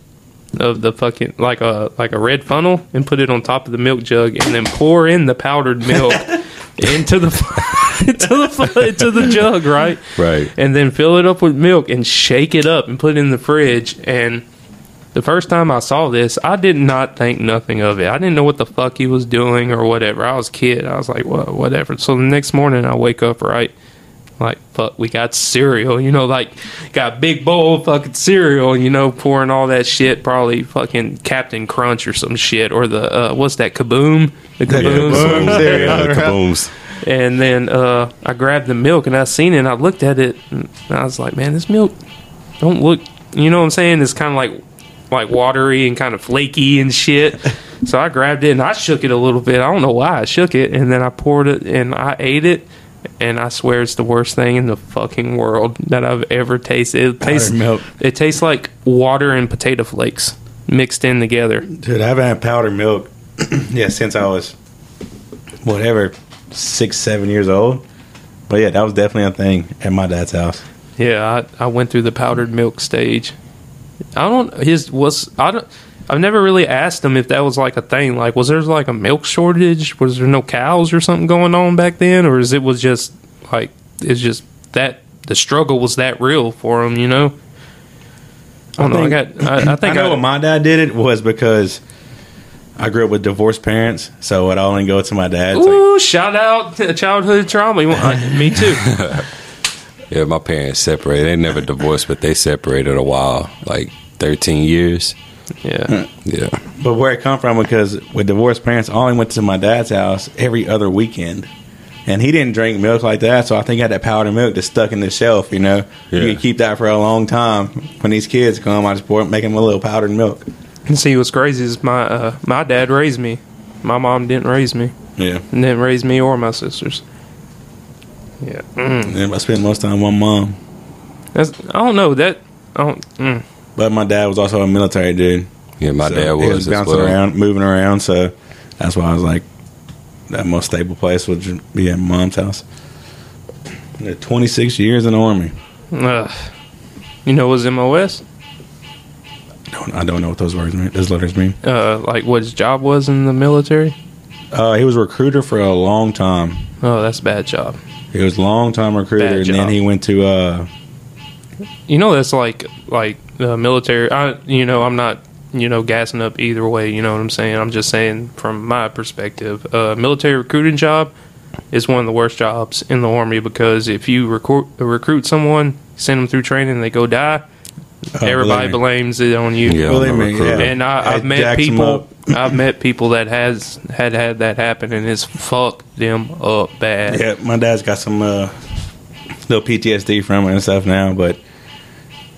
of the fucking like a like a red funnel and put it on top of the milk jug and then pour in the powdered milk [LAUGHS] into the [LAUGHS] into the into the jug, right? Right. and then fill it up with milk and shake it up and put it in the fridge. And the first time I saw this, I did not think nothing of it. I didn't know what the fuck he was doing or whatever. I was a kid. I was like, well, whatever. So the next morning I wake up, right? Like, fuck, we got cereal, you know, like, got a big bowl of fucking cereal, you know, pouring all that shit, probably fucking Captain Crunch or some shit, or the, uh, what's that, Kaboom? The Kaboom? Kaboom cereal. Uh, kabooms. And then uh, I grabbed the milk and I seen it and I looked at it and I was like, man, this milk don't look, you know what I'm saying? It's kind of like like watery and kind of flaky and shit. [LAUGHS] so I grabbed it and I shook it a little bit. I don't know why I shook it and then I poured it and I ate it. And I swear it's the worst thing in the fucking world that I've ever tasted. It tastes milk. It tastes like water and potato flakes mixed in together. Dude, I haven't had powdered milk, [CLEARS THROAT] yeah, since I was whatever six, seven years old. But yeah, that was definitely a thing at my dad's house. Yeah, I, I went through the powdered milk stage. I don't his was I don't I've never really asked them if that was like a thing. Like was there like a milk shortage? Was there no cows or something going on back then or is it was just like it's just that the struggle was that real for them? you know? I don't know. I think- got I, I [CLEARS THROAT] think I know I, what my dad did it was because I grew up with divorced parents, so I'd only go to my dad's. Like, Ooh, shout out to childhood trauma. You want- I- me too. [LAUGHS] Yeah, my parents separated. They never divorced, but they separated a while, like 13 years. Yeah. Yeah. but where it come from because with divorced parents, I only went to my dad's house every other weekend. And he didn't drink milk like that, so I think he had that powdered milk just stuck in the shelf, you know. Yeah. You can keep that for a long time. When these kids come, I just pour make them a little powdered milk. And see what's crazy is my uh, my dad raised me. My mom didn't raise me. Yeah. and didn't raise me or my sisters. Yeah, mm. And I spent most time with my mom. That's, I don't know that. I don't. Mm. But my dad was also a military dude. Yeah, my So dad he was, as bouncing well. around, moving around. So that's why I was like, that most stable place would be at mom's house. 26 years in the army. Ugh. You know what's MOS? Don't, I don't know what those words mean. Those letters mean. Uh, like what his job was in the military? Uh, he was a recruiter for a long time. Oh, that's a bad job. He was a long time recruiter, Bad and job. then he went to. Uh, You know that's like like the military. I you know I'm not you know gassing up either way. You know what I'm saying? I'm just saying from my perspective, uh, military recruiting job is one of the worst jobs in the army because if you recruit recruit someone, send them through training, they go die. uh, Everybody blames it on you. Yeah, Believe I'm me, yeah. and I, I've It met people. [COUGHS] I've met people that has had had that happen, and it's fucked them up bad. Yeah, my dad's got some uh, little PTSD from it and stuff now, but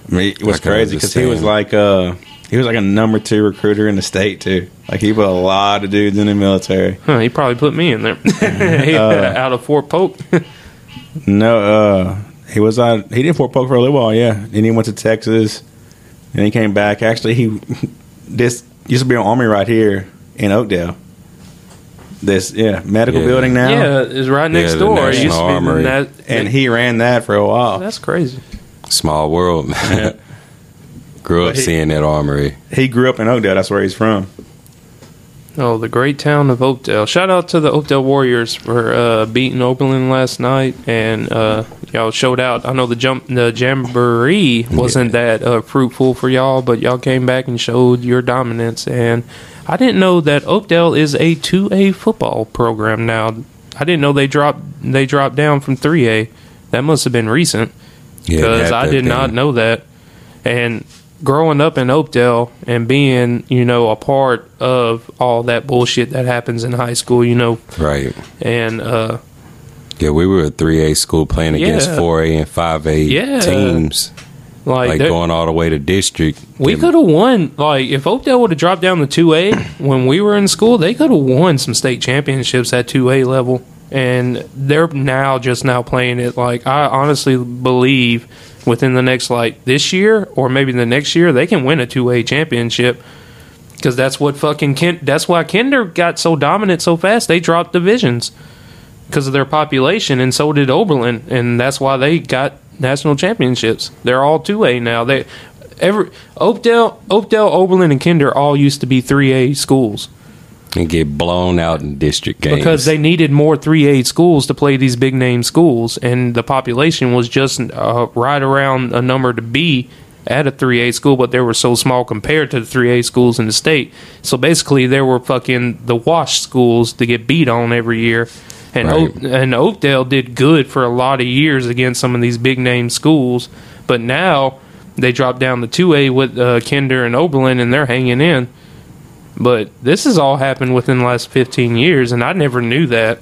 I mean, it was I crazy because he was like uh, he was like a number two recruiter in the state too. Like he put a lot of dudes in the military. Huh, he probably put me in there [LAUGHS] He- Uh, out of Fort Polk. [LAUGHS] No, uh, He was on. He did Fort Polk for a little while, yeah. Then he went to Texas, and he came back. Actually, he [LAUGHS] this used to be an army right here in Oakdale. This yeah medical Yeah. building now, Yeah, it's right next the door. It National used to be the na- and he ran that for a while. that's crazy. Small world. Yeah. [LAUGHS] Grew up he- seeing that armory. He grew up in Oakdale. That's where he's from. Oh, the great town of Oakdale. Shout out to the Oakdale Warriors for uh, beating Oberlin last night, and uh, y'all showed out. I know the jump, the jamboree wasn't that uh, fruitful for y'all, but y'all came back and showed your dominance. And I didn't know that Oakdale is a two A football program now. I didn't know they dropped they dropped down from three A. That must have been recent Yeah, it because had I did not know that. And growing up in Oakdale and being, you know, a part of all that bullshit that happens in high school, you know, Right. and uh, Yeah, we were a three A school playing against four A and five A Yeah. teams, like, like going all the way to district. we could have won. Like, if Oakdale would have dropped down to two A when we were in school, they could have won some state championships at two A level. And they're now just now playing it. Like, I honestly believe within the next like this year or maybe the next year they can win a two A championship. Because that's what fucking Ken, that's why Kinder got so dominant so fast. They dropped divisions because of their population, and so did Oberlin, and that's why they got national championships. They're all two A now. They every Oakdale, Oakdale, Oberlin, and Kinder all used to be three A schools and get blown out in district games because they needed more 3A schools to play these big name schools, and the population was just uh, right around a number to be at a 3A school, but they were so small compared to the 3A schools in the state. So basically, there were fucking the wash schools to get beat on every year. And, Right. Oak, and Oakdale did good for a lot of years against some of these big name schools, but now they dropped down to 2A with uh, Kinder and Oberlin, and they're hanging in. But this has all happened within the last 15 years, and I never knew that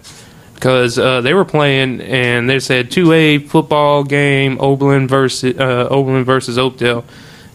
because uh, they were playing and they said 2A football game Oberlin versus uh, Oberlin versus Oakdale,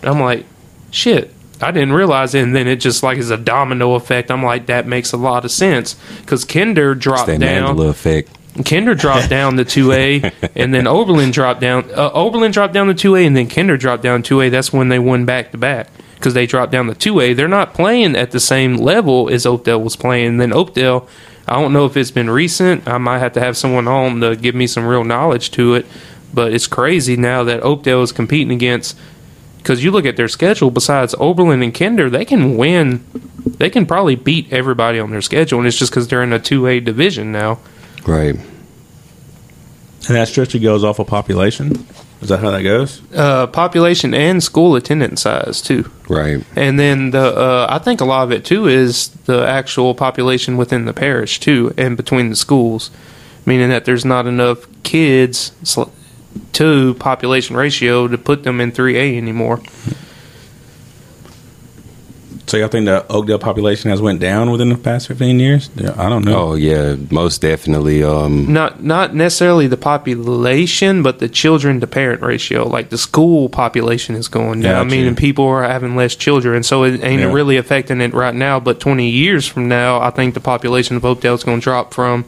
and I'm like, shit. I didn't realize it, and then it just like is a domino effect. I'm like, that makes a lot of sense because Kinder It's dropped that down. Mandela effect. Kinder dropped down to 2A, [LAUGHS] and then Oberlin dropped down. Uh, Oberlin dropped down to 2A, and then Kinder dropped down to 2A. That's when they won back to back because they dropped down the 2A. They're not playing at the same level as Oakdale was playing. And then Oakdale, I don't know if it's been recent. I might have to have someone on to give me some real knowledge to it. But it's crazy now that Oakdale is competing against. Because you look at their schedule, besides Oberlin and Kinder, they can win. They can probably beat everybody on their schedule, and it's just because they're in a 2A division now. Right. And that strictly goes off of population. Is that how that goes? uh, population and school attendance size too. Right. And then the uh, I think a lot of it too is the actual population within the parish too, and between the schools, meaning that there's not enough kids to population ratio to put them in 3A anymore. So y'all think the Oakdale population has went down within the past 15 years? Yeah, I don't know. Oh yeah, most definitely. Um, Not not necessarily the population, but the children to parent ratio. Like the school population is going down. Gotcha. Meaning people are having less children, so it ain't Yeah. really affecting it right now. But twenty years from now, I think the population of Oakdale is going to drop from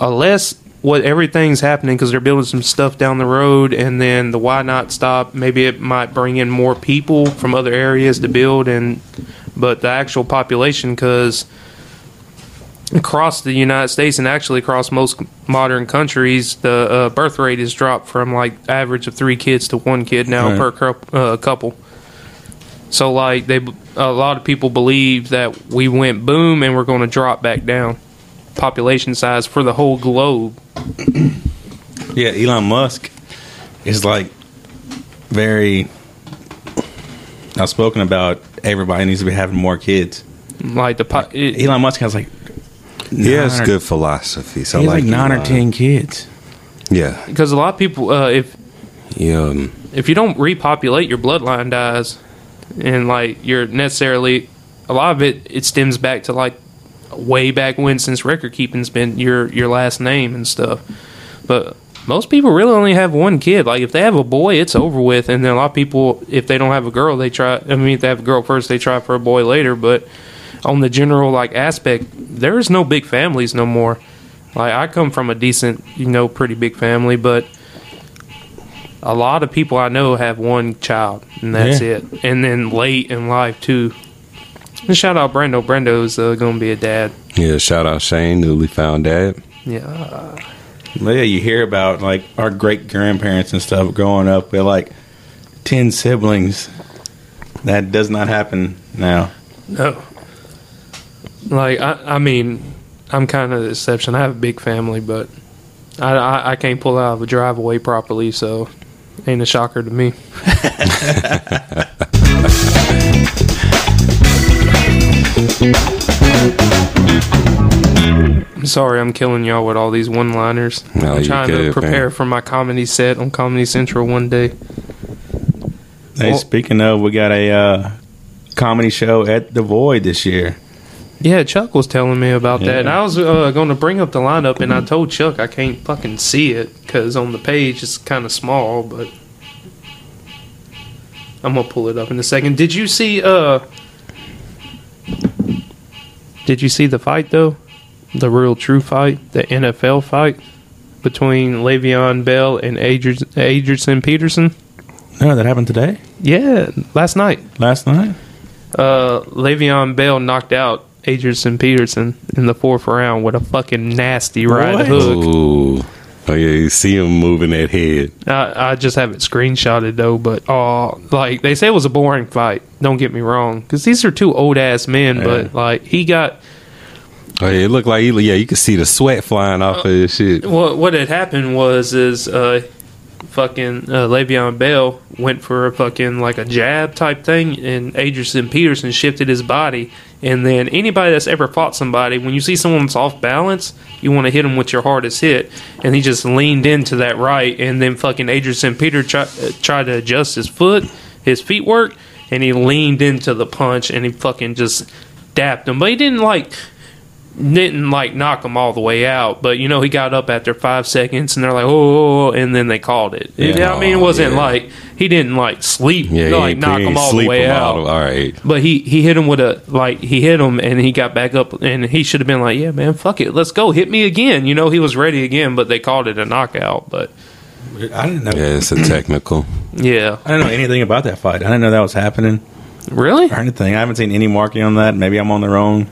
unless what everything's happening because they're building some stuff down the road, and then the why not stop? Maybe it might bring in more people from other areas to build, and but the actual population because across the United States and actually across most modern countries, the uh, birth rate has dropped from like average of three kids to one kid now Right. per cou- uh, couple. So like they, a lot of people believe that we went boom and we're going to drop back down, population size for the whole globe. [CLEARS THROAT] Yeah, Elon Musk is like very outspoken about everybody needs to be having more kids. Like the po- it, Elon Musk has like he has or- good philosophy. So He has like like nine or ten kids. Yeah. because a lot of people, uh, if He, um, if you don't repopulate, your bloodline dies, and like you're necessarily a lot of it it stems back to like way back when since record keeping's been your your last name and stuff. But most people really only have one kid. Like if they have a boy, it's over with, and then a lot of people, if they don't have a girl, they try. I mean, if they have a girl first, they try for a boy later. But on the general like aspect, there is no big families no more. Like I come from a decent, you know, pretty big family, but a lot of people I know have one child, and that's Yeah. it. And then late in life too. And shout out Brendo. Brendo's uh, gonna be a dad. Yeah, shout out Shane, newly found dad. Yeah, yeah, you hear about like our great grandparents and stuff growing up with like ten siblings. That does not happen now. no. Like I, I mean, I'm kind of the exception. I have a big family, but I, I, I can't pull out of a driveway properly, so ain't a shocker to me. [LAUGHS] [LAUGHS] I'm sorry, I'm killing y'all with all these one-liners. No, I'm you trying to prepare man. for my comedy set on Comedy Central one day. Hey, Well- speaking of, we got a uh, comedy show at the Void this year. Yeah, Chuck was telling me about that, and I was uh, going to bring up the lineup, and I told Chuck I can't fucking see it because on the page it's kind of small, but I'm gonna pull it up in a second. Did you see? uh Did you see the fight though? The real true fight, the NFL fight between Le'Veon Bell and Adrian, Adrian Peterson. No, that happened today, Yeah, last night. last night. uh, Le'Veon Bell knocked out Adrian Peterson in the fourth round with a fucking nasty right What? hook. Ooh. Oh yeah, you see him moving that head. I, I just have it screenshotted though, but oh, like they say it was a boring fight. Don't get me wrong, because these are two old ass men, but like he got Oh yeah, it looked like he, yeah, you could see the sweat flying off of his shit. what what had happened was is uh fucking uh, Le'Veon Bell went for a fucking like a jab type thing, and Adrian Peterson shifted his body. And then anybody that's ever fought somebody, when you see someone that's off balance, you want to hit them with your hardest hit. And he just leaned into that right, and then fucking Adrian Peter uh, tried to adjust his foot, his feet work, and he leaned into the punch, and he fucking just dapped him. But he didn't like didn't like knock him all the way out, but you know he got up after five seconds, and they're like, oh, and then they called it. Yeah. I mean, it wasn't Yeah. like he didn't like sleep, Yeah, he like knock him all the way him out. all right. But he he hit him with a like he hit him and he got back up and he should have been like, yeah, man, fuck it, let's go, hit me again. You know, he was ready again, but they called it a knockout. But I didn't know. Yeah, it's a technical. yeah, I didn't know anything about that fight. I didn't know that was happening really or anything. I haven't seen any marking on that. Maybe I'm on the wrong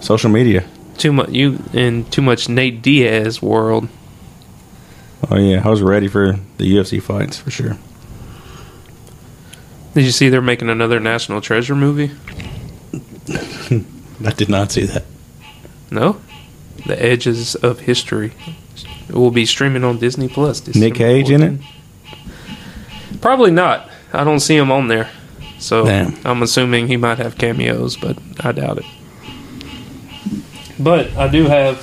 social media. too much you in too much Nate Diaz world. Oh yeah, I was ready for the UFC fights for sure. Did you see they're making another National Treasure movie? [LAUGHS] I did not see that. No, The Edges of History. It will be streaming on Disney Plus. December Nick Cage in it? Probably not. I don't see him on there, so Damn. I'm assuming he might have cameos, but I doubt it. But I do have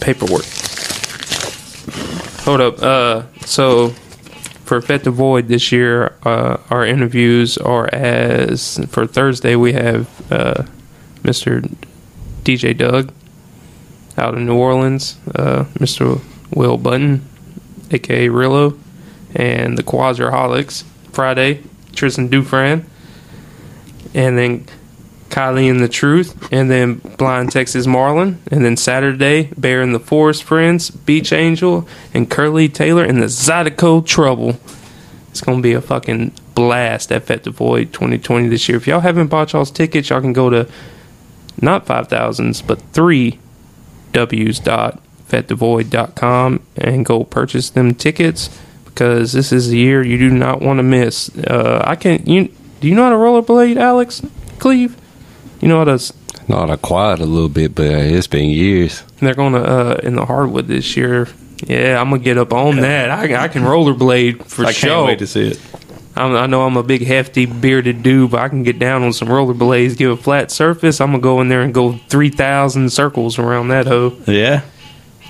paperwork. Hold up. Uh, so for Fet the Void this year, uh, our interviews are as for Thursday we have uh, Mr. DJ Doug out of New Orleans, uh, Mr. Will Button, aka Rillo, and the Quadriholics. Friday, Tristan Dufran, and then Kylie and the Truth, and then Blind Texas Marlin, and then Saturday, Bear and the Forest Friends, Beach Angel, and Curley Taylor and the Zydeco Trouble. It's gonna be a fucking blast at Fet Void 2020 this year. If y'all haven't bought y'all's tickets, y'all can go to not five thousands, but three W's dot fetthevoid.com and go purchase them tickets because this is the year you do not want to miss. Uh, I can't. you do you know how to rollerblade, Alex Cleve? You know how to s- Not a quiet a little bit, but uh, it's been years. they're going to uh, in the hardwood this year. Yeah, I'm gonna get up on that. I, I can rollerblade for I sure. can't wait to see it. I'm, I know I'm a big, hefty, bearded dude, but I can get down on some rollerblades, give a flat surface. I'm gonna go in there and go three thousand circles around that hoe. Yeah.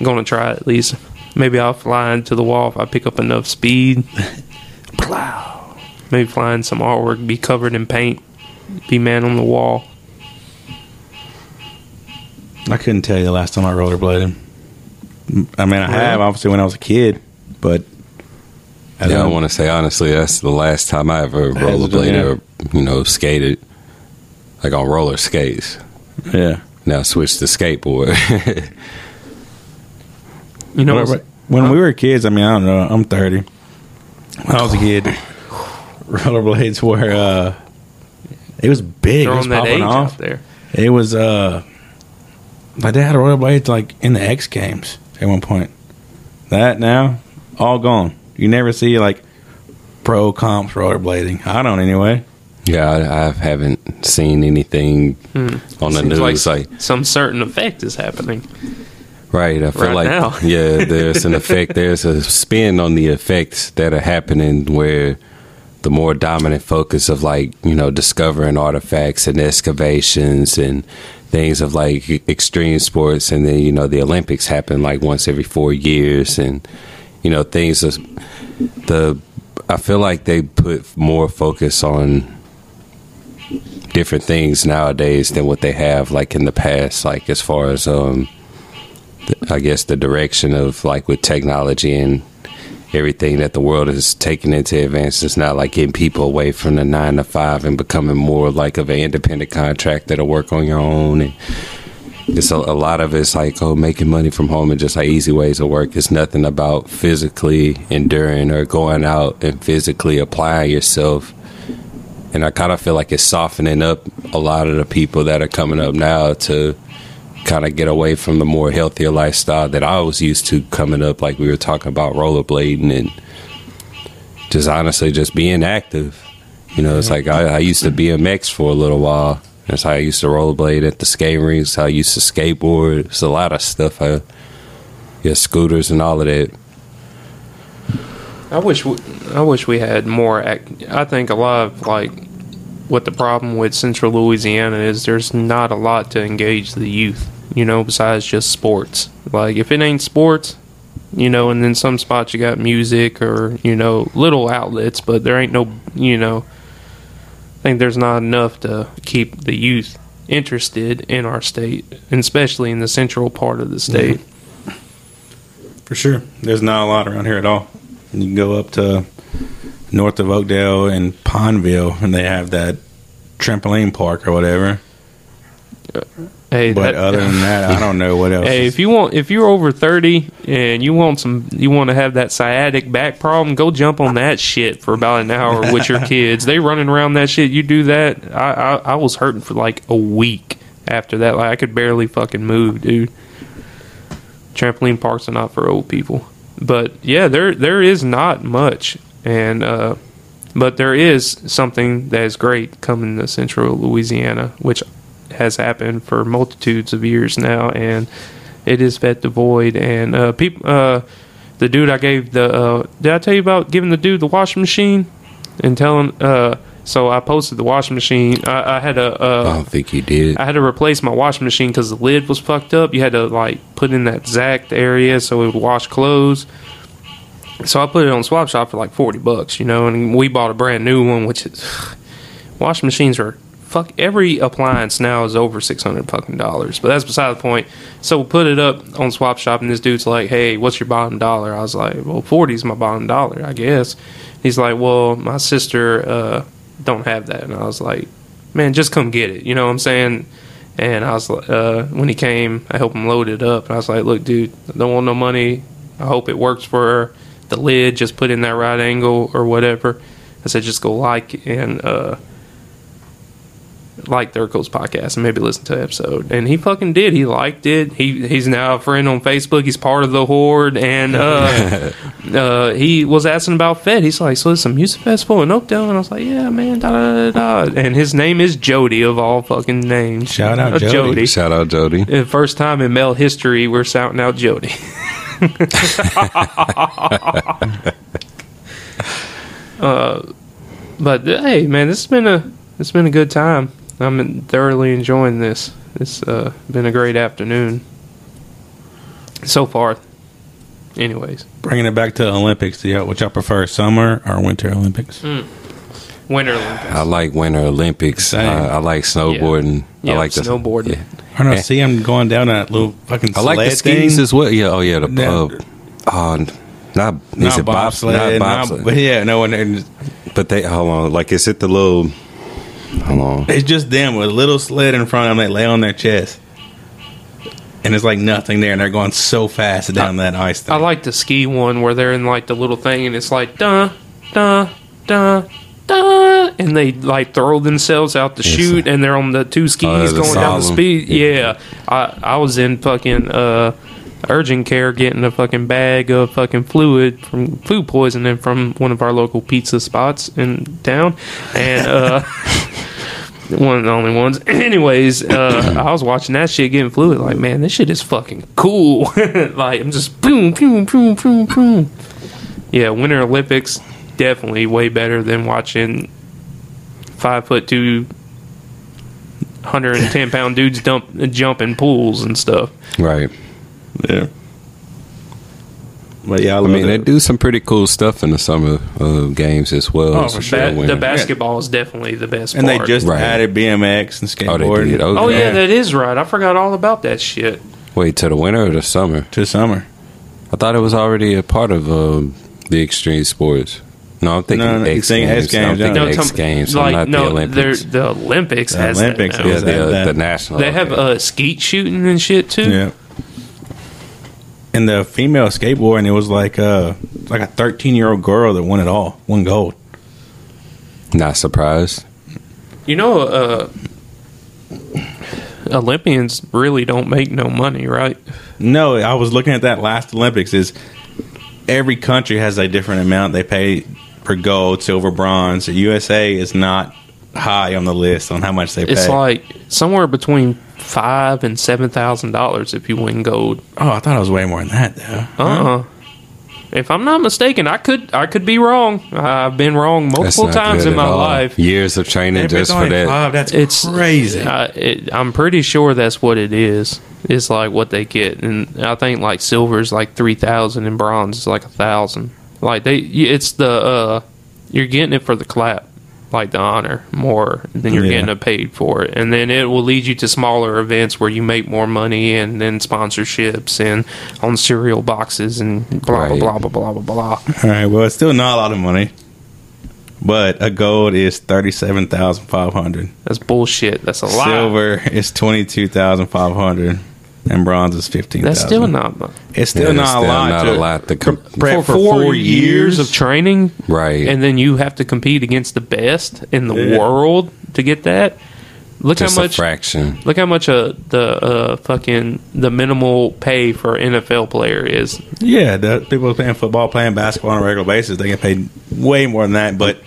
I'm gonna try at least. Maybe I'll fly into the wall if I pick up enough speed. Plow. [LAUGHS] Maybe flying some artwork, be covered in paint, be man on the wall. I couldn't tell you the last time I rollerbladed. I mean, I have obviously when I was a kid, but I Yeah, I don't- want to say honestly, that's the last time I ever rollerbladed yeah. or you know skated, like on roller skates. Yeah. Now switch to skateboard. You know, When, when we were kids, I mean, I don't know. I'm 30. when I was a kid, [SIGHS] rollerblades were uh, it was big. It was Throwing that popping age off. out there. It was uh, my dad had rollerblades like in the X Games at one point. That now all gone. You never see like pro comps rollerblading. I don't anyway. Yeah, I, I haven't seen anything on the Hmm. Seems news like, some certain effect is happening. right. I feel Right like now. yeah, there's an effect. There's a spin on the effects that are happening where the more dominant focus of like you know discovering artifacts and excavations and things of like extreme sports, and then you know the Olympics happen like once every four years, and you know things. The I feel like they put more focus on different things nowadays than what they have like in the past like as far as um i guess the direction of like with technology and everything that the world is taking into advance. It's not like getting people away from the nine to five and becoming more like of an independent contractor to work on your own. And it's a, a lot of it's like oh making money from home and just like easy ways of work. It's nothing about physically enduring or going out and physically applying yourself. And I kind of feel like it's softening up a lot of the people that are coming up now to kind of get away from the more healthier lifestyle that I was used to coming up. Like we were talking about rollerblading and just honestly just being active. You know, it's like I, I used to BMX for a little while. That's how I used to rollerblade at the skate rinks. How I used to skateboard. It's a lot of stuff. I, yeah, scooters and all of that. I wish we, I wish we had more. Act, I think a lot of like what the problem with Central Louisiana is. There's not a lot to engage the youth. You know, besides just sports. Like if it ain't sports, you know, and then some spots you got music or you know little outlets, but there ain't no you know. I think there's not enough to keep the youth interested in our state, and especially in the central part of the state. For sure. There's not a lot around here at all. You can go up to north of Oakdale and Pineville, and they have that trampoline park or whatever. Uh, Hey, But that- other than that, I don't know what [LAUGHS] else. Hey, is- if you want, if you're over thirty and you want some, you want to have that sciatic back problem, go jump on that shit for about an hour with your [LAUGHS] kids. They running around that shit. You do that. I, I, I was hurting for like a week after that. Like I could barely fucking move, dude. Trampoline parks are not for old people, but yeah, there there is not much, and uh, but there is something that is great coming to Central Louisiana, which has happened for multitudes of years now, and it is fed the void. And uh, people, uh, the dude I gave the, uh, did I tell you about giving the dude the washing machine and telling? Uh, so I posted the washing machine. I, I had a. Uh, I don't think you did. I had to replace my washing machine because the lid was fucked up. You had to like put in that zacked area so it would wash clothes. So I put it on Swap Shop for like forty bucks, you know, and we bought a brand new one. Which is, [SIGHS] washing machines are fuck. Every appliance now is over six hundred fucking dollars. But that's beside the point. So we put it up on Swap Shop, and this dude's like, "Hey, what's your bottom dollar?" I was like, "Well, forty's my bottom dollar, I guess." He's like, "Well, my sister uh, don't have that," and I was like, "Man, just come get it." You know what I'm saying? And I was like, uh, when he came, I helped him load it up. And I was like, look, dude, I don't want no money. I hope it works for her. The lid, just put in that right angle or whatever. I said, just go like and uh, like the Urkel's podcast and maybe listen to the episode. And he fucking did. He liked it. He he's now a friend on Facebook. He's part of the horde. And uh, [LAUGHS] uh, he was asking about Fed. He's like, so it's a music festival in Oakdale? And I was like, yeah, man, da da da. da. And his name is Jody of all fucking names. Shout out Uh, Jody. Shout out Jody. The first time in male history, we're shouting out Jody. [LAUGHS] uh, but uh, hey, man, this has been a it's been a good time. I'm thoroughly enjoying this. It's uh, been a great afternoon so far. Anyways, Bringing it back to the Olympics, do y'all, prefer, summer or winter Olympics? Winter Olympics. I like Winter Olympics. Uh, Same. I like snowboarding. Yeah, I like the snowboarding. Yeah. I don't know. Yeah. See him going down that little fucking I like the skis thing. as well. Yeah. Oh yeah. The pub. uh, oh, n- not is Not it bobsled? bobsled. Not Not, bobsled. but yeah, no one. and But they hold on. Like is it the little? Hold on. It's just them with a little sled in front of them. They lay on their chest, and it's like nothing there, and they're going so fast down that ice. Thing. I like the ski one where they're in like the little thing and it's like duh da da da, and they like throw themselves out the chute, and they're on the two skis Oh, going down the slalom. speed. Yeah, I I was in fucking uh urgent care getting a fucking bag of fucking fluid from food poisoning from one of our local pizza spots in town, and uh. [LAUGHS] [LAUGHS] One of the only ones. [CLEARS THROAT] Anyways, uh, [CLEARS THROAT] I was watching that shit getting fluid. Like, man, this shit is fucking cool. [LAUGHS] like, I'm just boom, boom, boom, boom, boom. Yeah, Winter Olympics definitely way better than watching five foot two, 110 pound dudes dump jump in pools and stuff. Right. Yeah. But yeah, I, I love mean, they do some pretty cool stuff in the summer uh, games as well. Oh, for the sure. Ba- the basketball is definitely the best and they just Right. added BMX and Oh, they skateboarding oh, Okay. yeah, that is right. I forgot all about that shit. Wait, to the winter or the summer? to summer. I thought it was already a part of um, the extreme sports. No, I'm thinking No, no, X you're Games. X Games, I'm thinking. No, X Games, like, not no, the Olympics. they're- The Olympics The has Olympics that now. Yeah, the, that- the national. They have okay. uh, skeet shooting and shit too. Yeah. And the female skateboard, and it was like uh like a 13 year old girl that won it all, won gold. Not surprised. You know, uh, Olympians really don't make no money, right? No, I was looking at that last Olympics. Is every country has a different amount they pay for gold, silver, bronze. The USA is not high on the list on how much they pay. It's like somewhere between five and seven thousand dollars if you win gold. oh, I thought it was way more than that though. Uh uh If I'm not mistaken, I could I could be wrong. I've been wrong multiple times in my all. life. Years of training If just for only that. five, that's It's crazy. Uh, it, I'm pretty sure that's what it is. It's like what they get, and I think like silver is like three thousand, and bronze is like a thousand. Like they, it's the uh, you're getting it for the clap, like the honor more than you're Yeah. getting paid for it, and then it will lead you to smaller events where you make more money, and then sponsorships and on cereal boxes and blah Right. blah blah blah blah blah blah. All right, well, it's still not a lot of money, but a gold is thirty seven thousand five hundred. That's bullshit. That's a lie. Silver is twenty two thousand five hundred, and bronze is fifteen. That's still not much. It's still Yeah, not that's a still lot. not to a lot to com- prep for, four, years of training, Right. And then you have to compete against the best in the Yeah. world to get that. Look just how a much. fraction. Look how much uh, the uh, fucking the minimal pay for NFL player is. Yeah, the people playing football, playing basketball on a regular basis, they get paid way more than that. But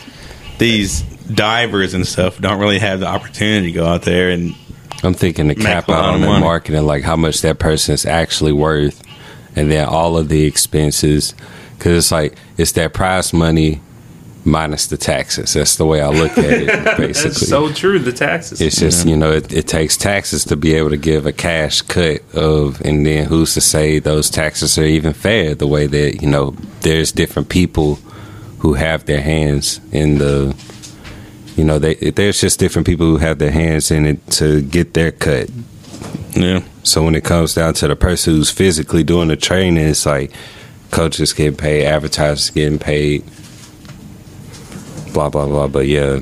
these divers and stuff don't really have the opportunity to go out there and I'm thinking the cap out on the money. marketing, like how much that person is actually worth, and then all of the expenses, because it's like it's that prize money minus the taxes. That's the way I look at it, [LAUGHS] basically. So true. The taxes. It's just you know it, it takes taxes to be able to give a cash cut of, and then who's to say those taxes are even fair? The way that you know there's different people who have their hands in the, you know, they there's just different people who have their hands in it to get their cut. yeah, So when it comes down to the person who's physically doing the training, it's like coaches getting paid, advertisers getting paid, blah blah blah. But yeah,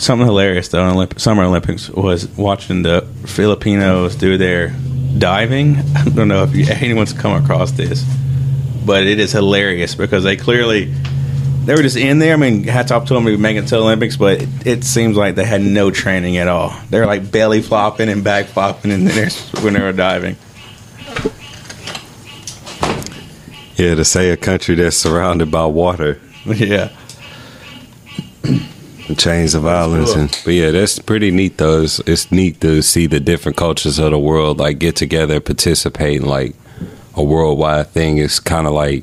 something hilarious though in Olymp- Summer Olympics was watching the Filipinos do their diving. [LAUGHS] I don't know if you, [LAUGHS] anyone's come across this, but it is hilarious because they clearly they were just in there. I mean, hats off to them to make it to Olympics, but it, it seems like they had no training at all. They're like belly flopping and back flopping, and then they're when they were diving. yeah. To say a country that's surrounded by water. [LAUGHS] yeah, chains of violence and but yeah that's pretty neat though it's, it's neat to see the different cultures of the world like get together participate in like a worldwide thing it's kind of like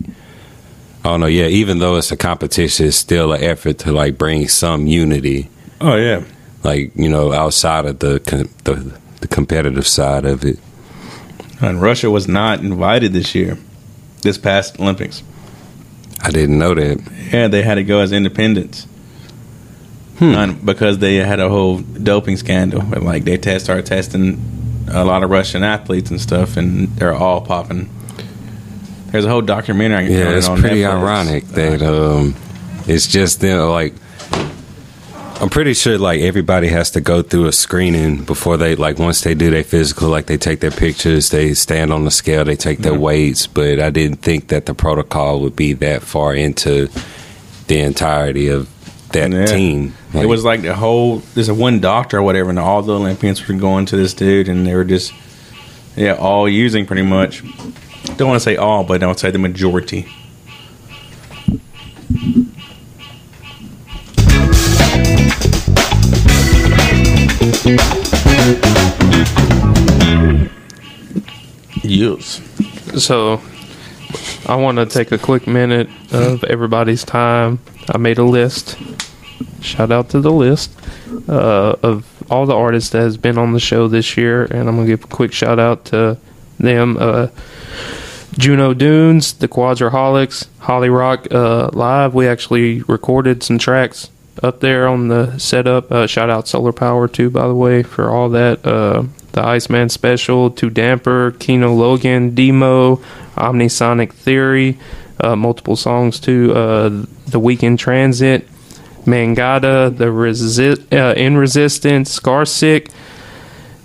Oh, i don't know yeah even though it's a competition it's still an effort to like bring some unity oh yeah. like you know outside of the the, the competitive side of it And Russia was not invited this year, this past Olympics. i didn't know that Yeah, they had to go as independents. Hmm. Un- because they had a whole doping scandal. And, like they test started testing a lot of Russian athletes and stuff, and they're all popping. There's a whole documentary. Yeah, it's pretty Netflix. ironic that um, it's just them. Like, I'm pretty sure like everybody has to go through a screening before they like once they do their physical, like they take their pictures, they stand on the scale, they take their weights. But I didn't think that the protocol would be that far into the entirety of that Yeah. team. it was like the whole. There's a one doctor or whatever, and all the Olympians were going to this dude, and they were just, yeah, all using pretty much. Don't want to say all, but I would say the majority. Yes. So, I want to take a quick minute of everybody's time. I made a list. Shout out to the list uh, of all the artists that has been on the show this year, and I'm gonna give a quick shout out to them. Uh, Juno Dunes, the Quadraholics, Holly Rock uh, Live. We actually recorded some tracks up there on the setup. Uh, shout out Solar Power too, by the way, for all that. Uh, the Iceman Special, To Damper, Kino Logan, Demo, Omnisonic Theory, uh, multiple songs too. Uh, the Weekend Transit, Mangada, The Resi- uh, In Resistance, Scarsick,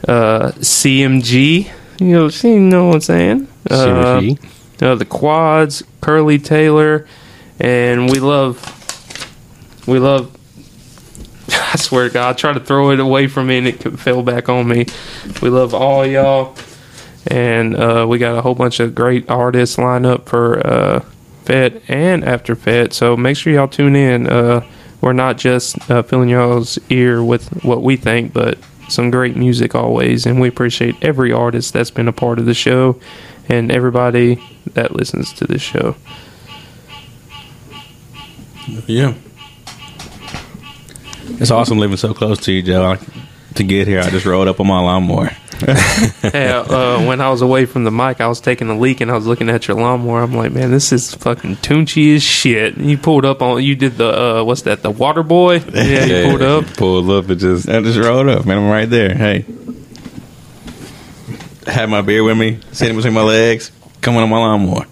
CMG. You know, you know what I'm saying? Uh, uh, the quads, Curley Taylor, and we love, we love. [LAUGHS] I swear to God, I try to throw it away from me and it fell back on me. We love all y'all, and uh, we got a whole bunch of great artists lined up for uh, Fed and after Fed. So make sure y'all tune in. Uh, we're not just uh, filling y'all's ear with what we think, but some great music always, and we appreciate every artist that's been a part of the show and everybody that listens to this show. Yeah. It's awesome living so close to you, Joe. I, to get here, I just rolled up on my lawnmower. [LAUGHS] hey, uh, when I was away from the mic, I was taking a leak and I was looking at your lawnmower. I'm like, man, this is fucking toonchi as shit. And you pulled up on, you did the, uh, what's that, the water boy? [LAUGHS] Yeah, you pulled up. Pulled up and just I just rode up, man. I'm right there. Hey. Had my beer with me, sitting between my legs, coming on my lawnmower.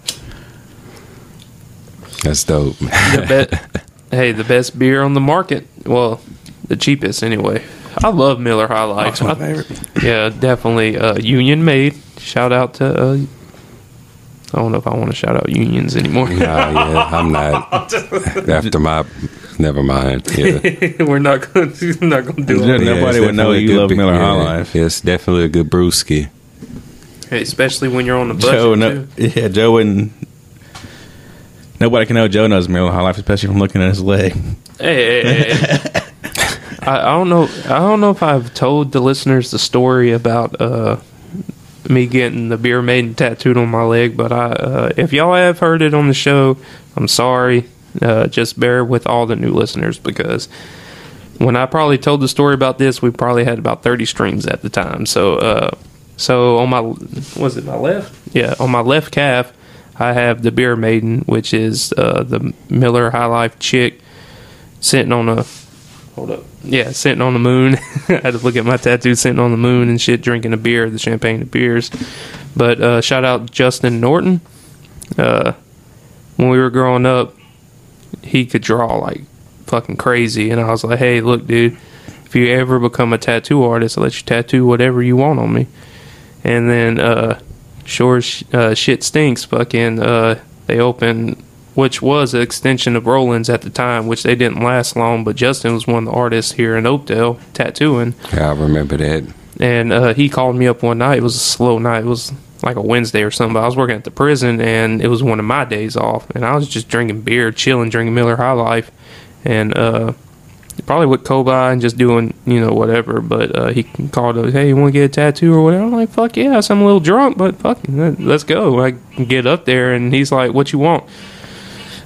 that's dope. The be- [LAUGHS] hey, the best beer on the market. Well, the cheapest anyway. I love Miller High Life. That's my I- favorite. Yeah, definitely. Uh, Union made. Shout out to. Uh, I don't know if I want to shout out unions anymore. Nah, yeah, I'm not. [LAUGHS] [LAUGHS] After my, never mind. Yeah, We're not going. to Not going to do Yeah, it. nobody would know you love Miller High Life. Yeah, it's definitely a good brewski. Especially when you're on the budget. Joe, no, too. yeah, Joe and nobody can know Joe knows Miller High Life, especially from looking at his leg. Hey, hey, hey, hey. [LAUGHS] I, I don't know. I don't know if I've told the listeners the story about uh, me getting the beer maiden tattooed on my leg, but I, uh, if y'all have heard it on the show, I'm sorry. Uh, just bear with all the new listeners because when I probably told the story about this, we probably had about 30 streams at the time. So, uh, so on my was it my left? Yeah, on my left calf, I have the beer maiden, which is uh, the Miller High Life chick sitting on a hold up. Yeah, sitting on the moon. [LAUGHS] I had to look at my tattoo sitting on the moon and shit, drinking a beer, the champagne of beers. But uh, shout out Justin Norton. Uh, when we were growing up, he could draw like fucking crazy, and I was like, "Hey, look, dude, if you ever become a tattoo artist, I'll let you tattoo whatever you want on me." And then, uh, sure uh, shit stinks. Fucking, uh, they opened, which was an extension of Roland's at the time, which they didn't last long. But Justin was one of the artists here in Oakdale tattooing, Yeah, I remember that. and uh, he called me up one night. It was a slow night. It was like a Wednesday or something. But I was working at the prison, and it was one of my days off, and I was just drinking beer, chilling, drinking Miller High Life, and uh, probably with Kobai and just doing you know whatever. But uh, he called us, hey, you want to get a tattoo or whatever? I'm like, fuck yeah, I'm a little drunk, but fuck, let's go. I get up there, and he's like, what you want?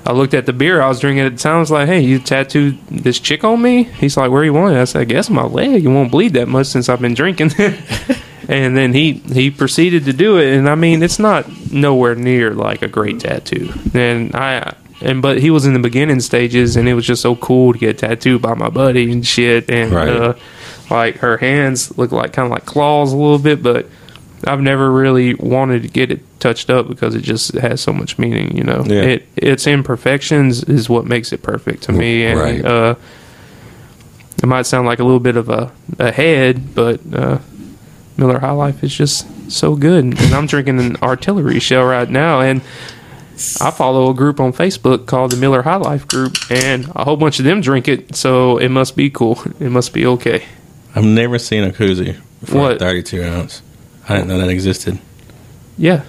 I looked at the beer I was drinking at the time. I was like, "Hey, you tattooed this chick on me?" He's like, "Where you want it?" I said, "I guess my leg. It won't bleed that much since I've been drinking." [LAUGHS] and then he he proceeded to do it, and I mean, it's not nowhere near like a great tattoo. And I and but he was in the beginning stages, and it was just so cool to get tattooed by my buddy and shit. And Right. uh, like her hands look like kind of like claws a little bit, but I've never really wanted to get it touched up because it just has so much meaning, you know. Yeah. It its imperfections is what makes it perfect to me, and Right. uh, it might sound like a little bit of a, a head, but uh, Miller High Life is just so good. And I'm drinking an artillery shell right now, and I follow a group on Facebook called the Miller High Life Group, and a whole bunch of them drink it, so it must be cool. It must be okay. I've never seen a koozie for What? 32 ounce. I didn't know that existed. Yeah.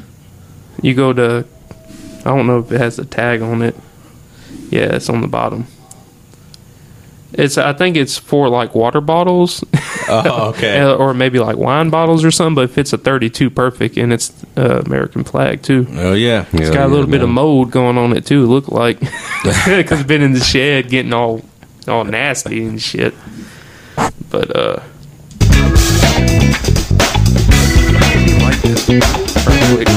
You go to, I don't know if it has a tag on it. Yeah, it's on the bottom. It's I think it's for like water bottles [LAUGHS] Oh, okay. uh, [LAUGHS] or maybe like wine bottles or something, but it fits a 32 perfect and it's uh, American flag too. oh, yeah. It's Yeah, got a little yeah, bit of mold going on it too. Look like [LAUGHS] [LAUGHS] because it's been in the shed getting all all nasty and shit. But uh, like this real quick.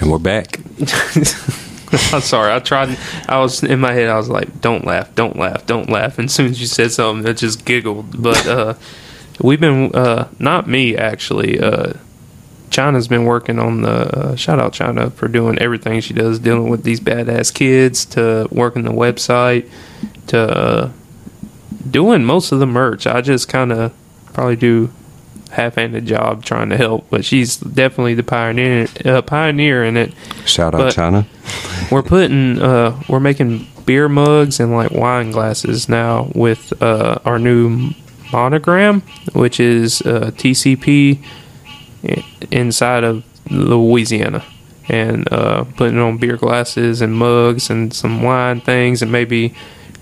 And we're back. [LAUGHS] I'm sorry. I tried. I was in my head. I was like, "Don't laugh, don't laugh, don't laugh." And as soon as you said something, I just giggled. But uh, we've been uh, not me actually. Uh, China's been working on the uh, shout out China for doing everything she does, dealing with these badass kids, to working the website, to uh, doing most of the merch. I just kind of probably do half-handed job trying to help, but she's definitely the pioneer uh, pioneer in it Shout out But- China. we're putting uh we're making beer mugs and like wine glasses now with uh our new monogram which is uh tcp inside of louisiana and uh putting on beer glasses and mugs and some wine things and maybe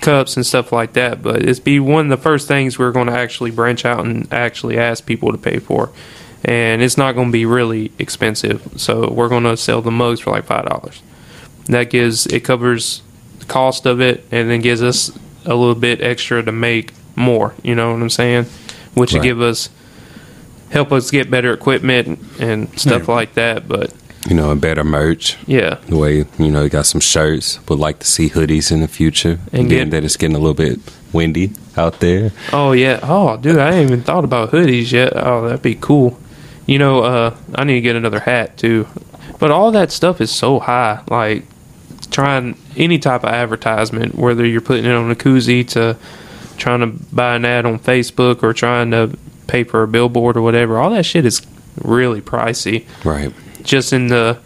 cups and stuff like that but it's be one of the first things we're going to actually branch out and actually ask people to pay for. And it's not going to be really expensive so we're going to sell the mugs for like five dollars. That gives it covers the cost of it and then gives us a little bit extra to make more you know what i'm saying? Which will give us help us get better equipment and stuff Yeah. like that but You know, a better merch. yeah The way, you know, you got some shirts. Would like to see hoodies in the future. And get- that it's getting a little bit windy out there. oh yeah oh dude i ain't even thought about hoodies yet oh that'd be cool you know uh i need to get another hat too but all that stuff is so high like trying any type of advertisement whether you're putting it on a koozie to trying to buy an ad on facebook or trying to pay for a billboard or whatever all that shit is really pricey Right. just in the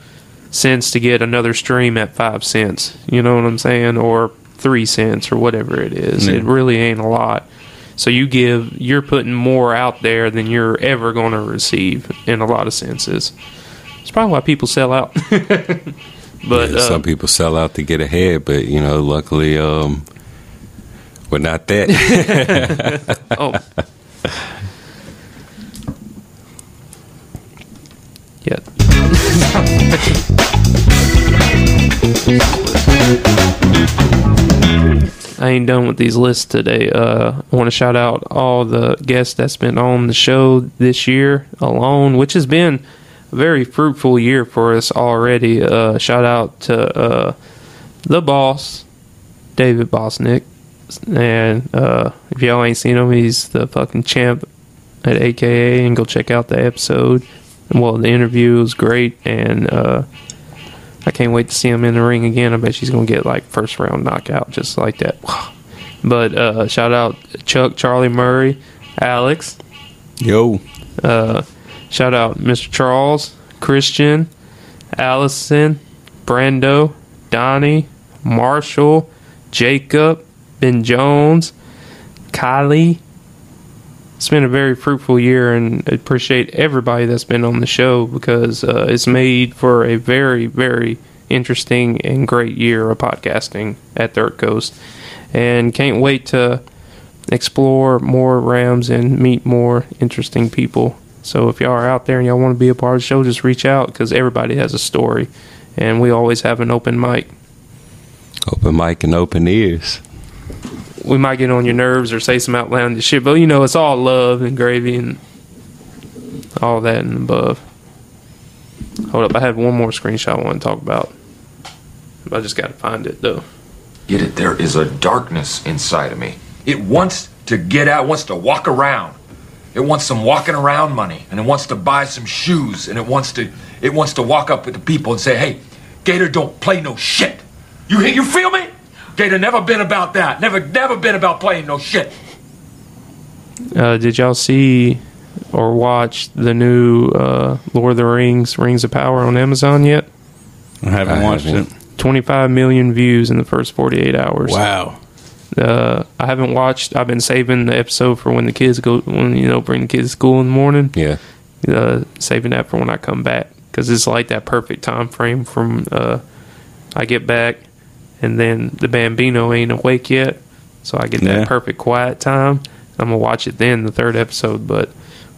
sense to get another stream at five cents. You know what I'm saying? Or three cents or whatever it is. It really ain't a lot. So you give you're putting more out there than you're ever going to receive in a lot of senses. It's probably why people sell out. [LAUGHS] but Yeah, uh, some people sell out to get ahead, but you know, luckily, um, we're not that. [LAUGHS] oh. Yeah. I ain't done with these lists today. Uh, I want to shout out all the guests that's been on the show this year alone, which has been a very fruitful year for us already. Uh, shout out to uh, the boss, David Bosnick. And uh, if y'all ain't seen him, he's the fucking champ at AKA. And go check out the episode. Well, the interview was great. And uh, I can't wait to see him in the ring again. I bet she's going to get like first round knockout just like that. [SIGHS] But uh, shout out Chuck, Charlie Murray, Alex. Yo. Uh, shout out Mr. Charles, Christian, Allison, Brando, Donnie, Marshall, Jacob, Ben Jones, Kylie. It's been a very fruitful year, and appreciate everybody that's been on the show because uh, it's made for a very, very interesting and great year of podcasting at Third Coast. And can't wait to explore more Rams and meet more interesting people. So if y'all are out there and y'all want to be a part of the show, just reach out because everybody has a story, and we always have an open mic. open mic and open ears. We might get on your nerves or say some outlandish shit, but you know it's all love and gravy and all that and above. Hold up, I had one more screenshot I want to talk about. I just got to find it though. Get it? There is a darkness inside of me. It wants to get out, wants to walk around. It wants some walking around money, and it wants to buy some shoes, and it wants to it wants to walk up with the people and say, "Hey, Gator don't play no shit." You hear? You feel me? Gator never been about that. Never never been about playing no shit. Uh, did y'all see or watch the new uh, Lord of the Rings, Rings of Power on Amazon yet? I haven't I watched haven't. it. 25 million views in the first 48 hours. Wow. Uh, I haven't watched. I've been saving the episode for when the kids go, when you know, bring the kids to school in the morning. Yeah. Uh, saving that for when I come back because it's like that perfect time frame from uh, I get back and then the Bambino ain't awake yet, so I get that Yeah. perfect quiet time. I'm gonna watch it then, the third episode. But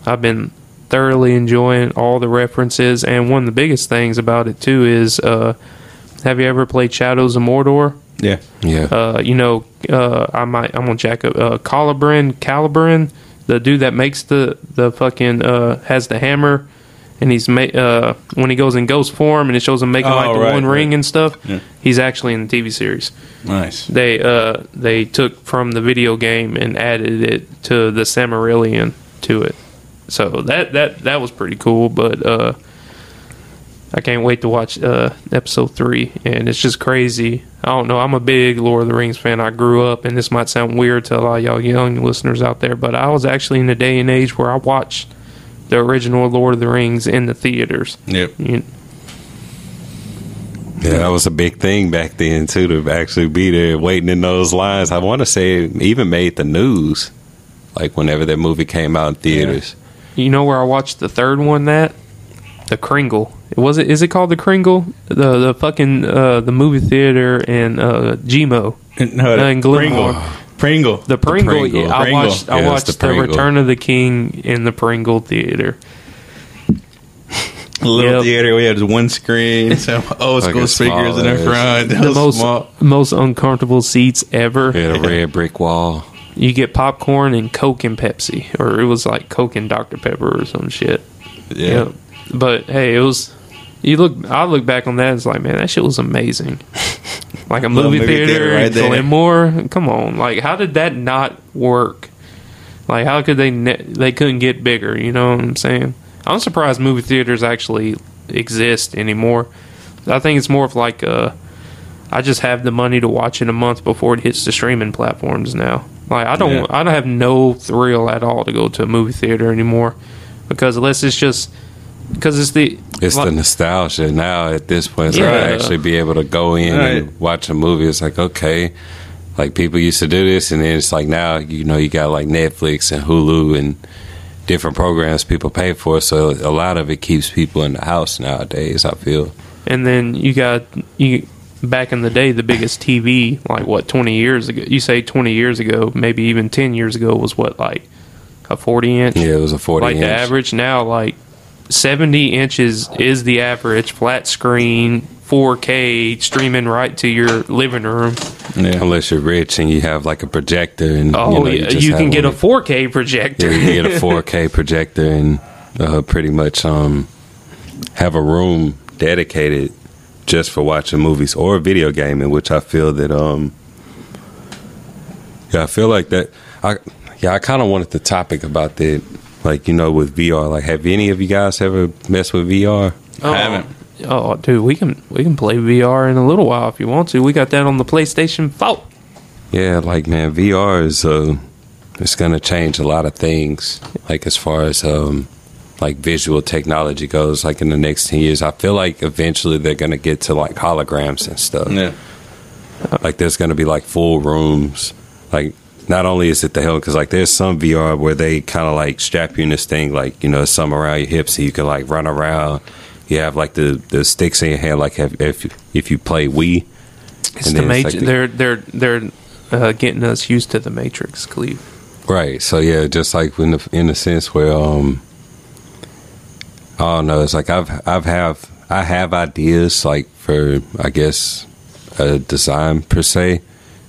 I've been thoroughly enjoying all the references, and one of the biggest things about it too is, uh, have you ever played Shadows of Mordor? Yeah. Yeah. uh, you know, uh, I might, I'm gonna jack up, uh, Calibrin, Calibrin, the dude that makes the, the fucking, uh, has the hammer, and he's ma- uh, when he goes in ghost form and it shows him making Oh, like the right, one ring and stuff, Yeah. he's actually in the TV series. Nice. They, uh, they took from the video game and added it to the Silmarillion to it. So that, that, that was pretty cool, but, uh, I can't wait to watch uh, episode three, and it's just crazy. I don't know. I'm a big Lord of the Rings fan. I grew up, and this might sound weird to a lot of y'all young listeners out there, but I was actually in a day and age where I watched the original Lord of the Rings in the theaters. Yep. You- Yeah, that was a big thing back then too to actually be there waiting in those lines. I want to say it even made the news, like whenever that movie came out in theaters. You know where I watched the third one? That the Kringle. Was it? Is it called the Kringle? The the fucking uh, the movie theater in uh, Gmo. No, Uh, in Glenmora. Pringle. Pringle. The Pringle. Pringle. yeah, I Pringle. watched. I Yeah, watched the the, Return of the King in the Pringle theater. [LAUGHS] little Yep. theater. We had one screen, some old [LAUGHS] Like school speakers in the front. [LAUGHS] The most small. most uncomfortable seats ever. Had a red brick wall. You get popcorn and Coke and Pepsi, or it was like Coke and Dr Pepper or some shit. Yeah. Yep. But hey, it was. You look. I look back on that. It's like, man, that shit was amazing. [LAUGHS] Like a movie, movie theater, theater right in there. Glenmora. Come on, like how did that not work? Like how could they? Ne- they couldn't get bigger. You know what I'm saying? I'm surprised movie theaters actually exist anymore. I think it's more of like uh I just have the money to watch it a month before it hits the streaming platforms now. Like I don't Yeah. I don't have no thrill at all to go to a movie theater anymore because unless it's just because it's the It's like- the nostalgia now at this point. So Yeah. to actually be able to go in Right. and watch a movie, it's like, okay, like people used to do this, and then it's like now, you know, you got like Netflix and Hulu and different programs people pay for. So a lot of it keeps people in the house nowadays, I feel. and then you got you back in the day the biggest TV like what 20 years ago you say 20 years ago maybe even 10 years ago was what like a 40 inch Yeah, it was a 40 like inch. the average now like 70 inches is the average flat screen 4k streaming right to your living room Yeah. Unless you're rich and you have like a projector and oh you, know, yeah, just you can get a 4k projector Yeah, you get a 4K projector and uh, pretty much um, have a room dedicated just for watching movies or video gaming, which I feel that um, yeah, I feel like that. I yeah, I kind of wanted the topic about that, like you know, with VR. Like, have any of you guys ever messed with VR? oh, haven't. oh dude we can we can play vr in a little while if you want to we got that on the playstation 4 Yeah, like man, VR is uh, it's gonna change a lot of things. Like as far as um, like visual technology goes, like in the next ten years, I feel like eventually they're gonna get to like holograms and stuff. Yeah. Like there's gonna be like full rooms. Like not only is it the hell because like there's some VR where they kind of like strap you in this thing, like you know, some around your hips, so you can like run around. You have like the the sticks in your hand, like if if, if you play Wii. It's the Matrix. like the- they're they're they're uh, getting us used to the Matrix, Cleve. Right. So yeah, just like in the in the sense where um I don't know, it's like I've I've have I have ideas like for I guess a design per se.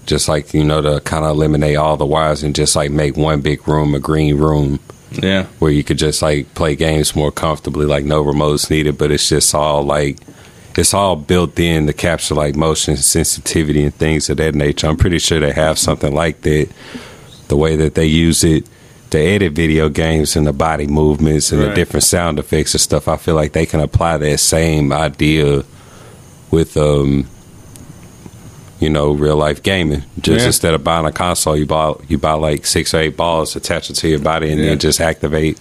Just like, you know, to kind of eliminate all the wires and just like make one big room a green room Yeah. where you could just like play games more comfortably, like no remotes needed, but it's just all like it's all built in to capture like motion sensitivity and things of that nature. I'm pretty sure they have something like that. The way that they use it to edit video games and the body movements and the different sound effects and stuff, I feel like they can apply that same idea with um you know, real life gaming. Just Yeah. instead of buying a console, you buy you buy like six or eight balls, attach it to your body, and Yeah. then just activate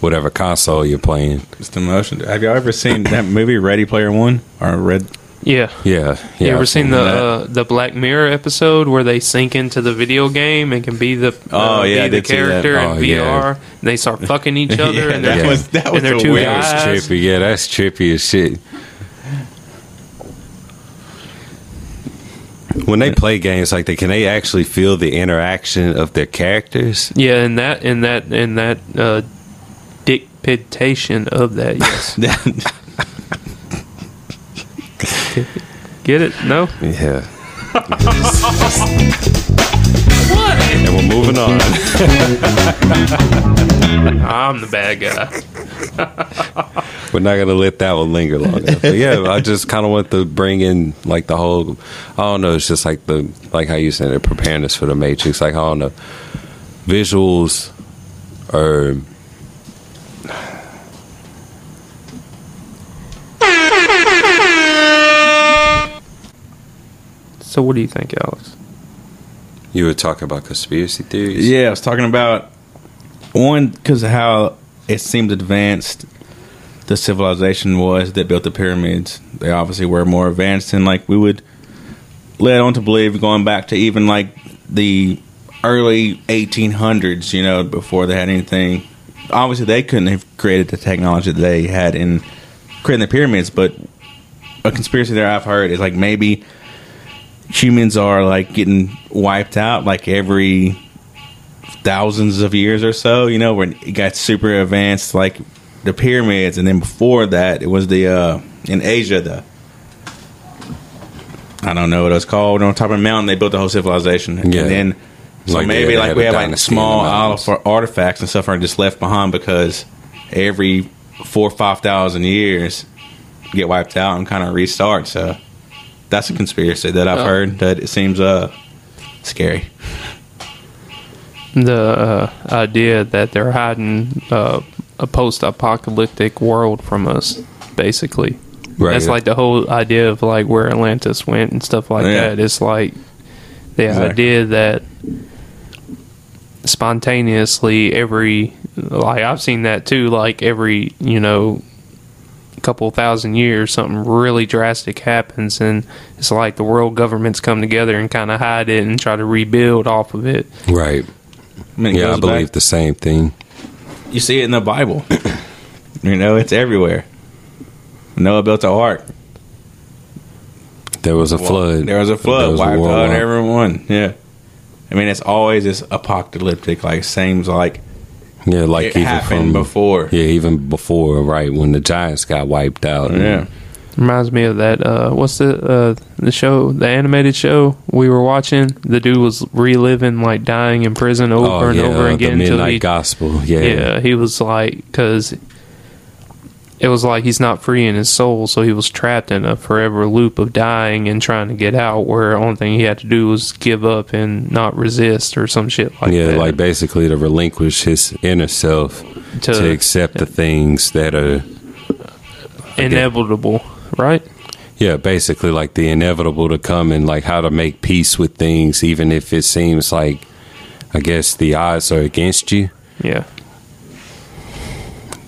whatever console you're playing. It's the motion. Have y'all ever seen that movie Ready Player One or Red? Yeah. Yeah, yeah. You ever I've seen the uh, the Black Mirror episode where they sink into the video game and can be the uh, Oh, yeah, be the did see that. character Oh, in yeah. VR? And they start fucking each [LAUGHS] other Yeah, and that they're, was- that was and they're the two weirdest That's trippy. Yeah, that's trippy as shit. When they play games like that, can they actually feel the interaction of their characters? Yeah, and that and that and that uh, dictation of that. [LAUGHS] Yes, get it? No. Yeah. what? and we're moving on. [LAUGHS] I'm the bad guy. [LAUGHS] We're not gonna let that one linger long enough. But yeah, I just kind of want to bring in like the whole. I don't know. It's just like the like how you said it, preparing us for the Matrix. Like I don't know, visuals are. So, what do you think, Alex? You were talking about conspiracy theories. Yeah, I was talking about one because of how it seemed advanced the civilization was that built the pyramids. They obviously were more advanced than like we would led on to believe, going back to even like the early 1800s. You know, before they had anything. Obviously, they couldn't have created the technology that they had in creating the pyramids. But a conspiracy there I've heard is like maybe humans are like getting wiped out like every thousands of years or so. You know, when it got super advanced, like the pyramids, and then before that, it was the uh, in Asia the I don't know what it was called. On top of a mountain, they built the whole civilization, Yeah. and then so Like maybe had like a we have like small the artifacts and stuff are just left behind because every four or five thousand years get wiped out and kind of restart. So that's a conspiracy that I've Oh. heard that it seems uh scary. The uh, idea that they're hiding uh, a post-apocalyptic world from us, basically. Right. That's like the whole idea of like where Atlantis went and stuff like Yeah. that. It's like the Exactly. idea that spontaneously every like I've seen that too. Like every you know couple thousand years, something really drastic happens, and it's like the world governments come together and kind of hide it and try to rebuild off of it. Right. I mean, it Yeah, I believe back- the same thing. You see it in the Bible. you know, it's everywhere. Noah built an ark. There was a flood. There was a flood, was wiped out everyone. Yeah. I mean, it's always this apocalyptic. Like, seems like Yeah, like it even happened from before. Yeah, even before, right when the Giants got wiped out. Yeah. Reminds me of that. Uh, what's the uh, the show? The animated show we were watching. The dude was reliving like dying in prison over Oh and yeah, over the again until Midnight he. Gospel. Yeah. Yeah, he was like because it was like he's not free in his soul, so he was trapped in a forever loop of dying and trying to get out. Where the only thing he had to do was give up and not resist or some shit like yeah, that. Yeah, like basically to relinquish his inner self to, To- accept the things that are inevitable, right? yeah, basically like the inevitable to come and like how to make peace with things even if it seems like I guess the odds are against you. Yeah,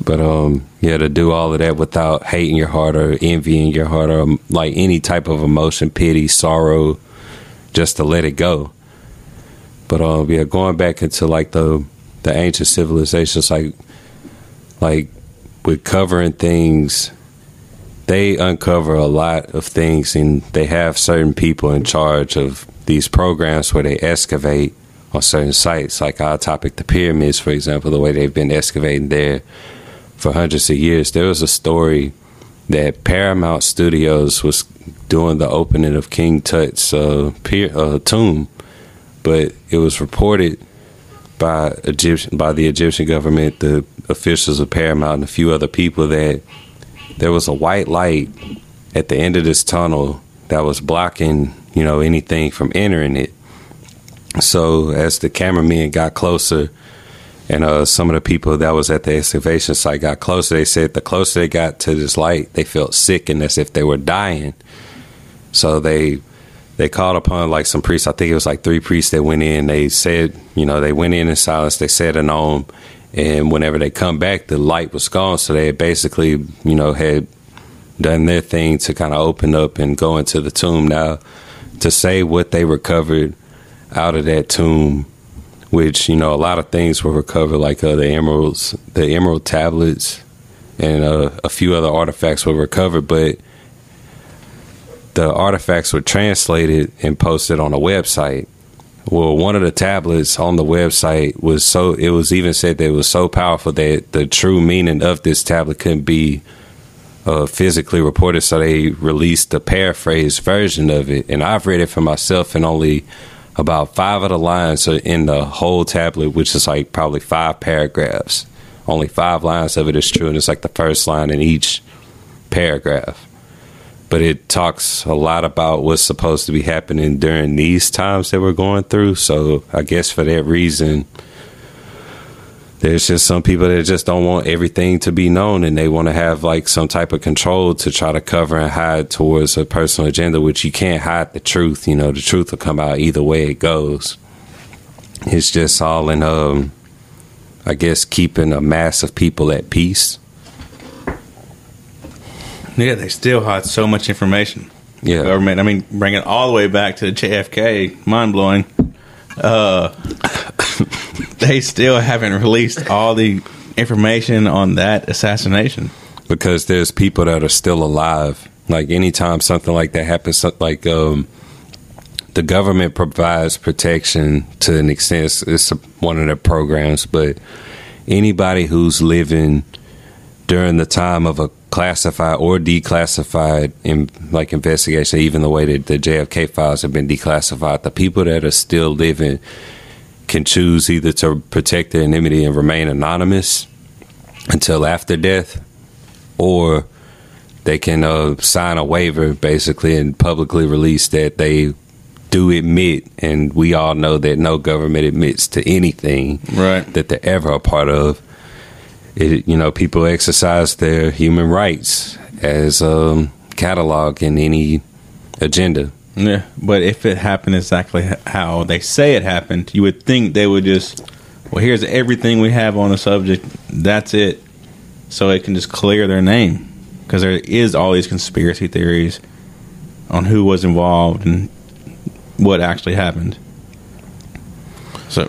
But um, yeah, to do all of that without hating your heart or envying your heart or like any type of emotion, pity, sorrow, just to let it go. But um, yeah, going back into like the the ancient civilizations, like like with covering things, they uncover a lot of things, and they have certain people in charge of these programs where they excavate on certain sites, like our topic, the pyramids, for example, the way they've been excavating there for hundreds of years. There was a story that Paramount Studios was doing the opening of King Tut's uh, pier, uh, tomb, but it was reported by Egyptian by the Egyptian government, the officials of Paramount, and a few other people that there was a white light at the end of this tunnel that was blocking, you know, anything from entering it. So as the cameramen got closer, and uh, some of the people that was at the excavation site got closer. They said the closer they got to this light, they felt sick and as if they were dying. So they they called upon like some priests. I think it was like three priests that went in. They said, you know, they went in in silence. They said an name, And whenever they come back, the light was gone. So they basically, you know, had done their thing to kind of open up and go into the tomb. Now, to say what they recovered out of that tomb, which you know a lot of things were recovered, like uh, the emeralds, the emerald tablets, and uh, a few other artifacts were recovered, but the artifacts were translated and posted on a website. Well, one of the tablets on the website was so it was even said that it was so powerful that the true meaning of this tablet couldn't be uh, physically reported, so they released a paraphrased version of it. And I've read it for myself, and only about five of the lines are in the whole tablet, which is like probably five paragraphs. Only five lines of it is true, and it's like the first line in each paragraph. But it talks a lot about what's supposed to be happening during these times that we're going through. So I guess for that reason, there's just some people that just don't want everything to be known and they want to have like some type of control to try to cover and hide towards a personal agenda which you can't hide the truth. You know the truth will come out either way it goes. It's just all in um i guess keeping a mass of people at peace Yeah, they still hide so much information. yeah Government, I mean, bring it all the way back to JFK, mind blowing. Uh, [LAUGHS] they still haven't released all the information on that assassination. because there's people that are still alive. Like anytime something like that happens, like um, the government provides protection to an extent. It's, it's one of their programs, but anybody who's living during the time of a classified or declassified in like investigation, even the way that the JFK files have been declassified, the people that are still living can choose either to protect their anonymity and remain anonymous until after death, or they can uh, sign a waiver basically and publicly release that they do admit, and we all know that no government admits to anything Right. that they're ever a part of. It, you know, people exercise their human rights as um, catalog in any agenda. Yeah, but if it happened exactly how they say it happened, you would think they would just, well, here's everything we have on the subject. That's it. So it can just clear their name. Because there is all these conspiracy theories on who was involved and what actually happened. So,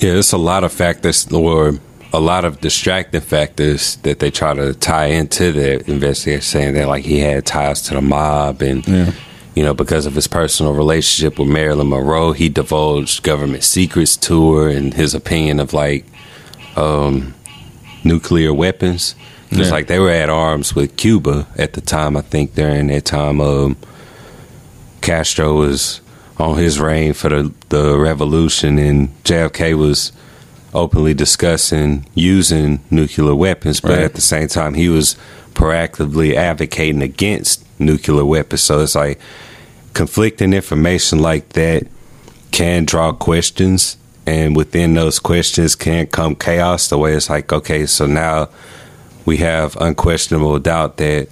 Yeah, it's a lot of factors or a lot of distracting factors that they try to tie into the investigation, saying that like he had ties to the mob and Yeah. you know because of his personal relationship with Marilyn Monroe, he divulged government secrets to her and his opinion of like um, nuclear weapons. It's Yeah. like they were at arms with Cuba at the time. I think during that time, um, Castro was on his reign for the the revolution, and JFK was openly discussing using nuclear weapons, but Right. at the same time, he was proactively advocating against nuclear weapons. So it's like conflicting information like that can draw questions, and within those questions can come chaos. The way it's like, okay, so now we have unquestionable doubt that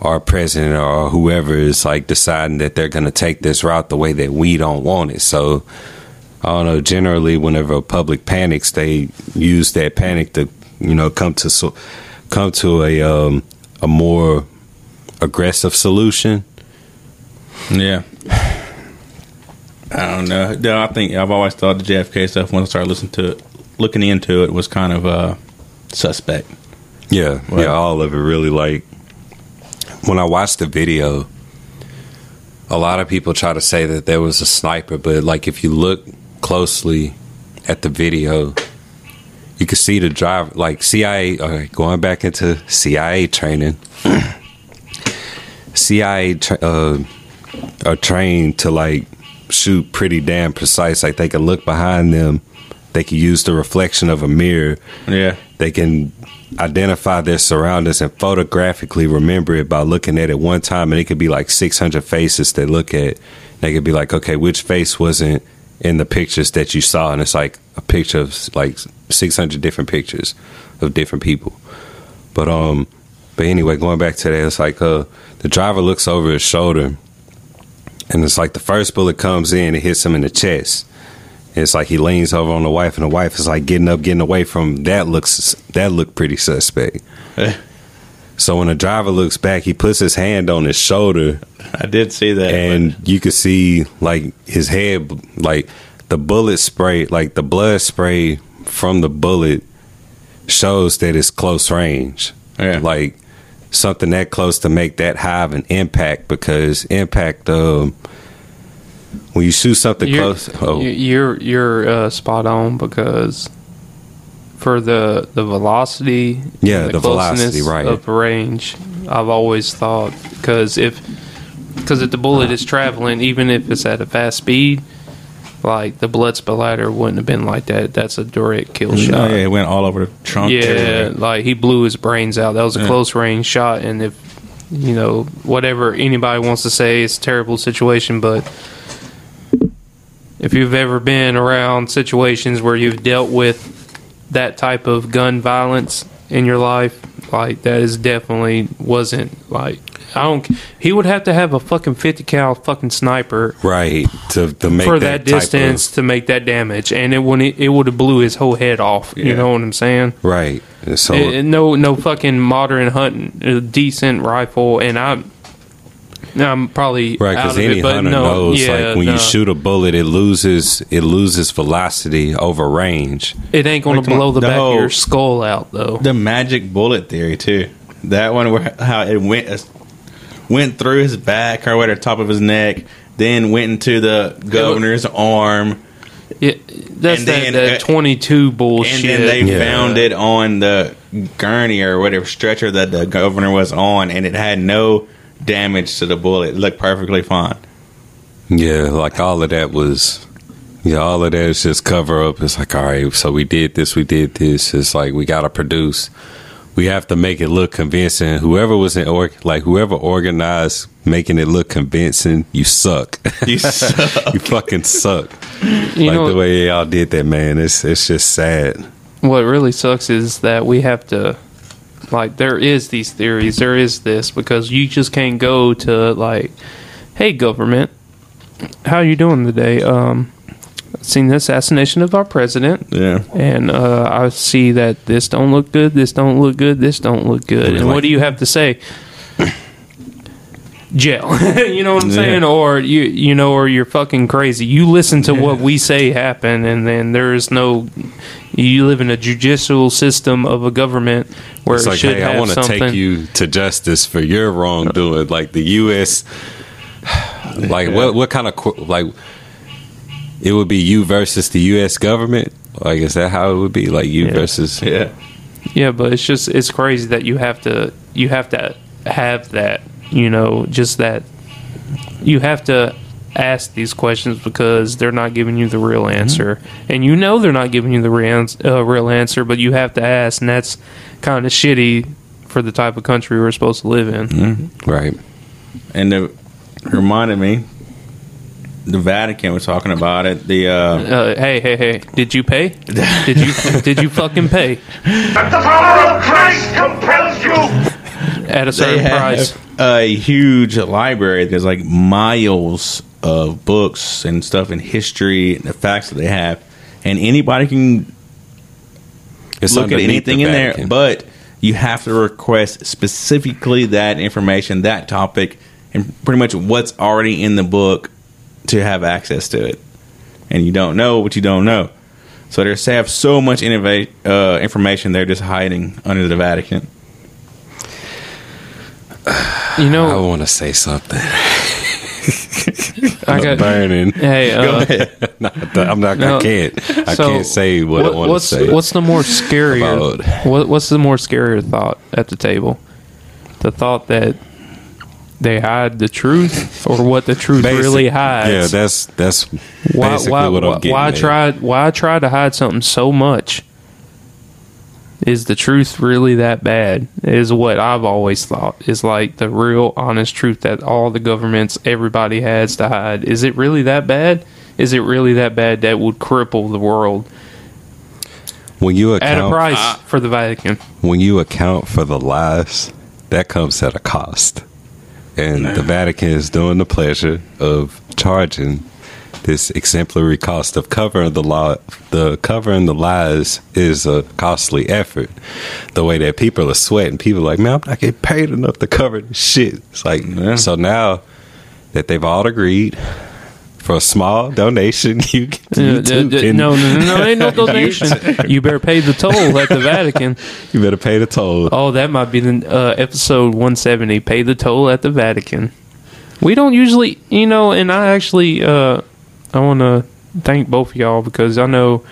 our president or whoever is like deciding that they're going to take this route the way that we don't want it. So I don't know. Generally, whenever a public panics, they use that panic to you know come to so, come to a um, a more aggressive solution. yeah. [SIGHS] I don't know. No, I think I've always thought the JFK stuff, when I started listening to it, looking into it, was kind of uh, suspect. Yeah, Right. yeah, all of it really like when I watched the video, a lot of people try to say that there was a sniper, but like if you look closely at the video, you can see the driver like CIA okay, going back into CIA training. [CLEARS THROAT] CIA tra- uh, are trained to like shoot pretty damn precise. Like they can look behind them, they can use the reflection of a mirror Yeah. they can identify their surroundings and photographically remember it by looking at it one time and it could be like 600 faces they look at they could be like okay which face wasn't in the pictures that you saw and it's like a picture of like 600 different pictures of different people but um but anyway going back to that it's like uh the driver looks over his shoulder and it's like the first bullet comes in it hits him in the chest It's like he leans over on the wife, and the wife is like getting up, getting away from that. Looks that looked pretty suspect. So when the driver looks back, he puts his hand on his shoulder, I did see that. and you can see like his head, like the bullet spray, like the blood spray from the bullet shows that it's close range. Yeah. Like something that close to make that high of an impact because impact um when you shoot something You're, close oh you- you're you're uh, spot on because for the the velocity, Yeah, and the velocity, right. of range. I've always thought because if because if the bullet is traveling, even if it's at a fast speed, like the blood splatter wouldn't have been like that. That's a direct kill mm-hmm. oh, shot. yeah, it went all over the trunk. Yeah, like he blew his brains out. That was a Yeah. close range shot, and if you know whatever anybody wants to say, it's a terrible situation. But if you've ever been around situations where you've dealt with that type of gun violence in your life, like that is definitely wasn't like I don't. He would have to have a fucking fifty cal fucking sniper right to, to make for that, that, distance to make that damage, and it would it would have blew his whole head off. You know what I'm saying? right so It- it- no, no fucking modern hunting, decent rifle, and I'm, I'm probably right out because of any it, hunter no, knows yeah, like when no. you shoot a bullet it loses it loses velocity over range it ain't gonna Like, blow the the back whole- of your skull out though. The magic bullet theory too. That one where how it went uh, went through his back or whatever, top of his neck, then went into the governor's arm, It, that's and that, then, that uh, 22 bullshit. and then they Yeah. found it on the gurney or whatever stretcher that the governor was on, and it had no damage to the bullet. It looked perfectly fine. yeah like all of that was yeah all of that is just cover up it's like all right so we did this we did this it's like we gotta produce we have to make it look convincing. Whoever was in or like whoever organized making it look convincing, you suck. You [LAUGHS] suck. you fucking suck. you like know, the way y'all did that, man. It's it's just sad. what really sucks is that we have to like there is these theories there is this because you just can't go to like hey government how you doing today um seen the assassination of our president Yeah. and uh, I see that this don't look good, this don't look good, this don't look good. And what do you have to say? [CLEARS THROAT] Jail. [LAUGHS] you know what I'm Yeah. saying? Or you you know, or you're fucking crazy. You listen to what we say happen, and then there is no. You live in a judicial system of a government where It's it like, should hey, have I want to take you to justice for your wrongdoing. Like the U.S. [SIGHS] Like what what kind of qu- like it would be you versus the U.S. government. Like is that how it would be? Like you Yeah. versus Yeah. Yeah, but it's just it's crazy that you have to you have to have that, you know, just that you have to ask these questions because they're not giving you the real answer. And you know they're not giving you the real, uh, real answer, but you have to ask and that's kind of shitty for the type of country we're supposed to live in. right. And it reminded me, the Vatican was talking about it. The uh, Uh, hey, hey, hey, did you pay? [LAUGHS] Did you did you fucking pay That the power of Christ compels you! at a they certain price? a huge library. There's like miles of books and stuff in history and the facts that they have, and anybody can It's look at anything the in there. But you have to request specifically that information, that topic, and pretty much what's already in the book to have access to it. And you don't know what you don't know. So they have so much innova- uh, information they're just hiding under the Vatican. [SIGHS] You know, I want to say something. [LAUGHS] I got burning. hey, uh, [LAUGHS] I'm not. No. I can't. I So, can't say what, I want to what's, say. What's the more scarier? About- What, what's the more scarier thought at the table? The thought that they hide the truth, or what the truth Basic- really hides? Yeah, that's that's why basically why, what why, I'm getting. why at. try why try to hide something so much? Is the truth really that bad? Is what I've always thought. Is like the real honest truth that all the governments, everybody has to hide. Is it really that bad? Is it really that bad that would cripple the world when you at a account price for the Vatican? when you account for the lives, that comes at a cost. And the Vatican is doing the pleasure of charging this exemplary cost of covering the law, the covering the lies is a costly effort. The way that people are sweating, people are like, man, I'm not getting paid enough to cover this shit. It's like, Yeah. so now that they've all agreed for a small donation, [LAUGHS] you, Uh, YouTube uh, can- no, no, no, no, ain't no [LAUGHS] donation. [LAUGHS] you better pay the toll at the Vatican. you better pay the toll. Oh, that might be the uh, episode 170. Pay the toll at the Vatican. We don't usually, you know, and I actually, uh, I want to thank both of y'all because I know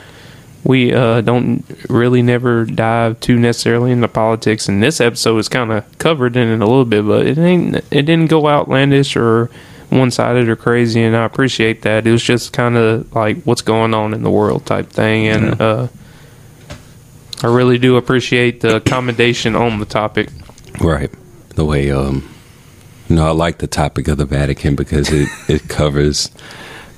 we uh, don't really never dive too necessarily into politics, and this episode is kind of covered in it a little bit, but it ain't, it didn't go outlandish or one sided or crazy, and I appreciate that. It was just kind of like what's going on in the world type thing, and uh, I really do appreciate the commendation on the topic. Right. The way um you know, I like the topic of the Vatican because it, it covers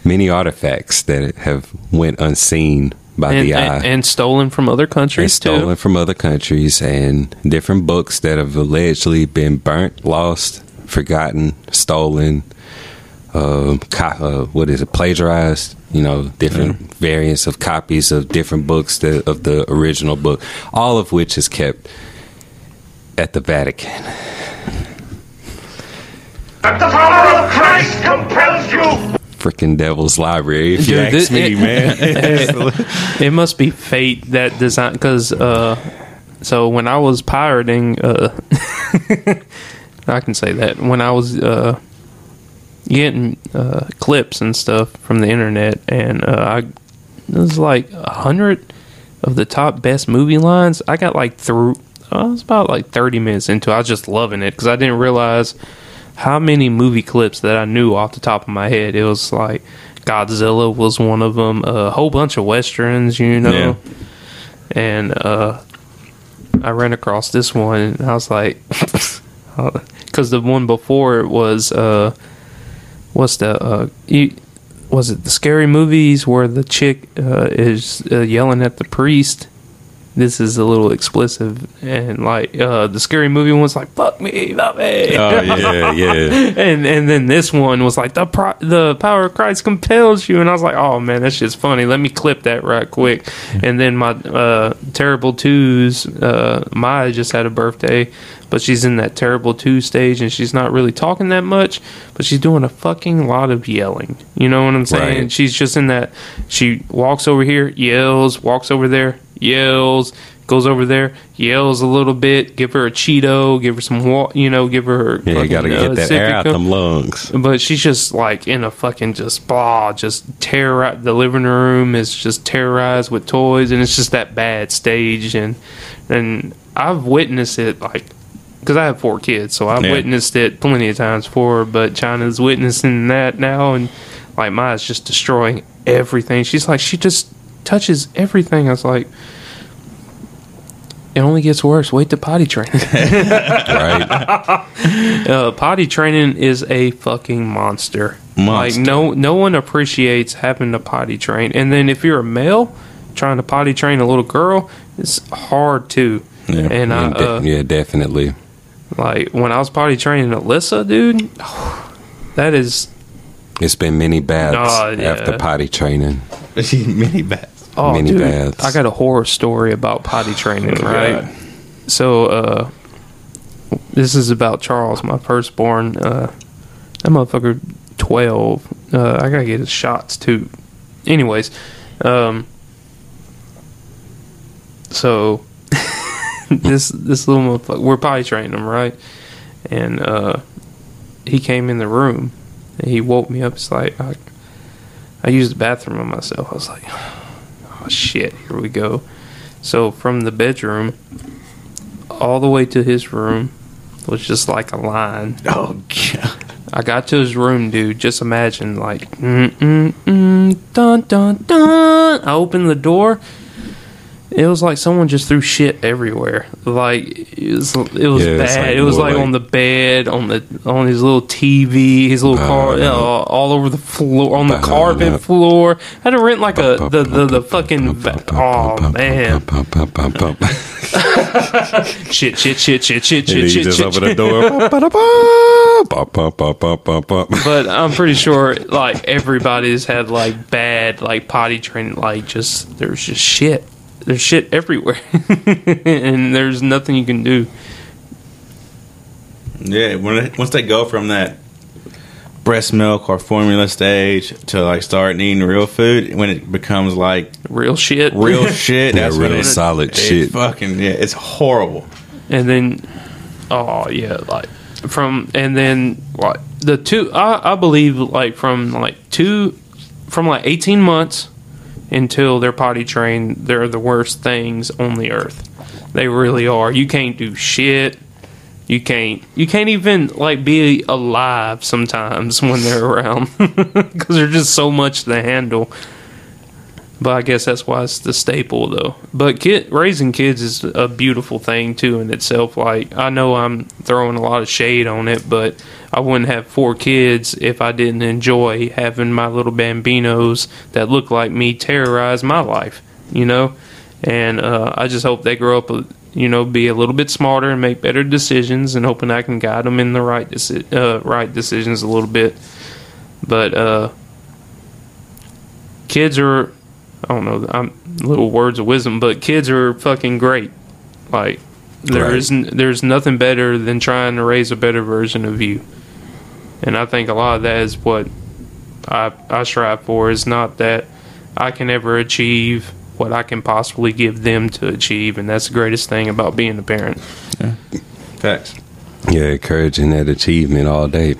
many artifacts that have went unseen by and, the eye. and, and stolen from other and countries stolen too. from other countries and different books that have allegedly been burnt, lost, forgotten, stolen, um, co- uh, what is it, plagiarized? You know, different variants of copies of different books that, of the original book, all of which is kept at the Vatican. That the power of Christ compels you! Freaking Devil's Library, if you Dude, ask this- me, it- man. [LAUGHS] It must be fate that design because uh, so when I was pirating, uh, [LAUGHS] I can say that when I was uh, getting uh, clips and stuff from the internet, and uh, I it was like a hundred of the top best movie lines. I got like through. I was about like thirty minutes into. it. I was just loving it because I didn't realize how many movie clips that I knew off the top of my head. It was like Godzilla was one of them. A whole bunch of westerns, you know. And uh, I ran across this one, and I was like, [LAUGHS] because the one before it was uh, what's the uh, you, was it the scary movies where the chick uh, is uh, yelling at the priest? This is a little explicit, and like uh, the scary movie one was like "fuck me, fuck me." oh yeah, [LAUGHS] yeah. and and then this one was like the pro- the power of Christ compels you, and I was like, oh man, that's just funny. Let me clip that right quick. And then my uh, terrible twos, uh, Maya just had a birthday, but she's in that terrible two stage, and she's not really talking that much, but she's doing a fucking lot of yelling. You know what I'm saying? Right. She's just in that. She walks over here, yells, walks over there, yells. Goes over there, yells a little bit, give her a Cheeto, give her some, wa- you know, give her. Yeah, you gotta uh, get that air out them lungs. But she's just like in a fucking just blah, just terror. The living room is just terrorized with toys, and it's just that bad stage. And and I've witnessed it like because I have four kids, so I've Yeah. witnessed it plenty of times before. But China's witnessing that now, and like Maya's just destroying everything. She's like she just touches everything. I was like. It only gets worse. Wait to potty training. [LAUGHS] Right? [LAUGHS] uh, potty training is a fucking monster. Monster. Like no, no one appreciates having to potty train. And then if you're a male trying to potty train a little girl, it's hard too. Yeah. And I, yeah, de- uh, yeah, definitely. like when I was potty training Alyssa, dude, that is It's been many baths Oh, yeah. after potty training. [LAUGHS] Mini bats. Oh, Mini dude, baths. I got a horror story about potty training, Oh, right? God. So, uh, this is about Charles, my firstborn. Uh, that motherfucker, twelve. Uh, I gotta get his shots too. Anyways, um, so [LAUGHS] this this little motherfucker, we're potty training him, right? And uh, he came in the room. And he woke me up. It's like I, I used the bathroom on myself. I was like, oh shit, here we go. So from the bedroom all the way to his room was just like a line. [LAUGHS] Oh god. I got to his room, dude. Just imagine, like, mm, mm, mm, dun, dun, dun. I opened the door. It was like someone just threw shit everywhere. Like it was, it was Yeah, bad. like it was like, like- on the bed, on the on his little TV, his little car, Uh, you know, all over the floor, on the uh, carpet uh, floor. I had to rent like a the the, the fucking. va- Oh man! Shit! Shit! Shit! Shit! Shit! Shit! he Shit! just shit, open the shit. door. But I'm pretty sure like everybody's had like bad like potty training. Like just there's just shit. There's shit everywhere, [LAUGHS] and there's nothing you can do. Yeah, when it, once they go from that breast milk or formula stage to like starting eating real food, when it becomes like Real shit. real [LAUGHS] shit, Yeah, that's when real solid it's shit. Fucking yeah, it's horrible. and then oh yeah like from and then like the two I, I believe like from like two from like 18 months until they're potty trained they're the worst things on the earth. They really are. You can't do shit. You can't you can't even like be alive sometimes [LAUGHS] when they're around because there's just so much to handle but I guess that's why it's the staple, though. But kid raising kids is a beautiful thing too in itself. Like I know I'm throwing a lot of shade on it, but I wouldn't have four kids if I didn't enjoy having my little bambinos that look like me terrorize my life. You know, and uh, I just hope they grow up. uh, You know, be a little bit smarter and make better decisions, and hoping I can guide them in the right deci- uh, right decisions a little bit. But uh, kids are I don't know. I'm little words of wisdom, but kids are fucking great. Like there Right. is n- there's nothing better than trying to raise a better version of you. And I think a lot of that is what I I strive for. Is not that I can ever achieve what I can possibly give them to achieve, and that's the greatest thing about being a parent. Facts. Yeah, encouraging that achievement all day.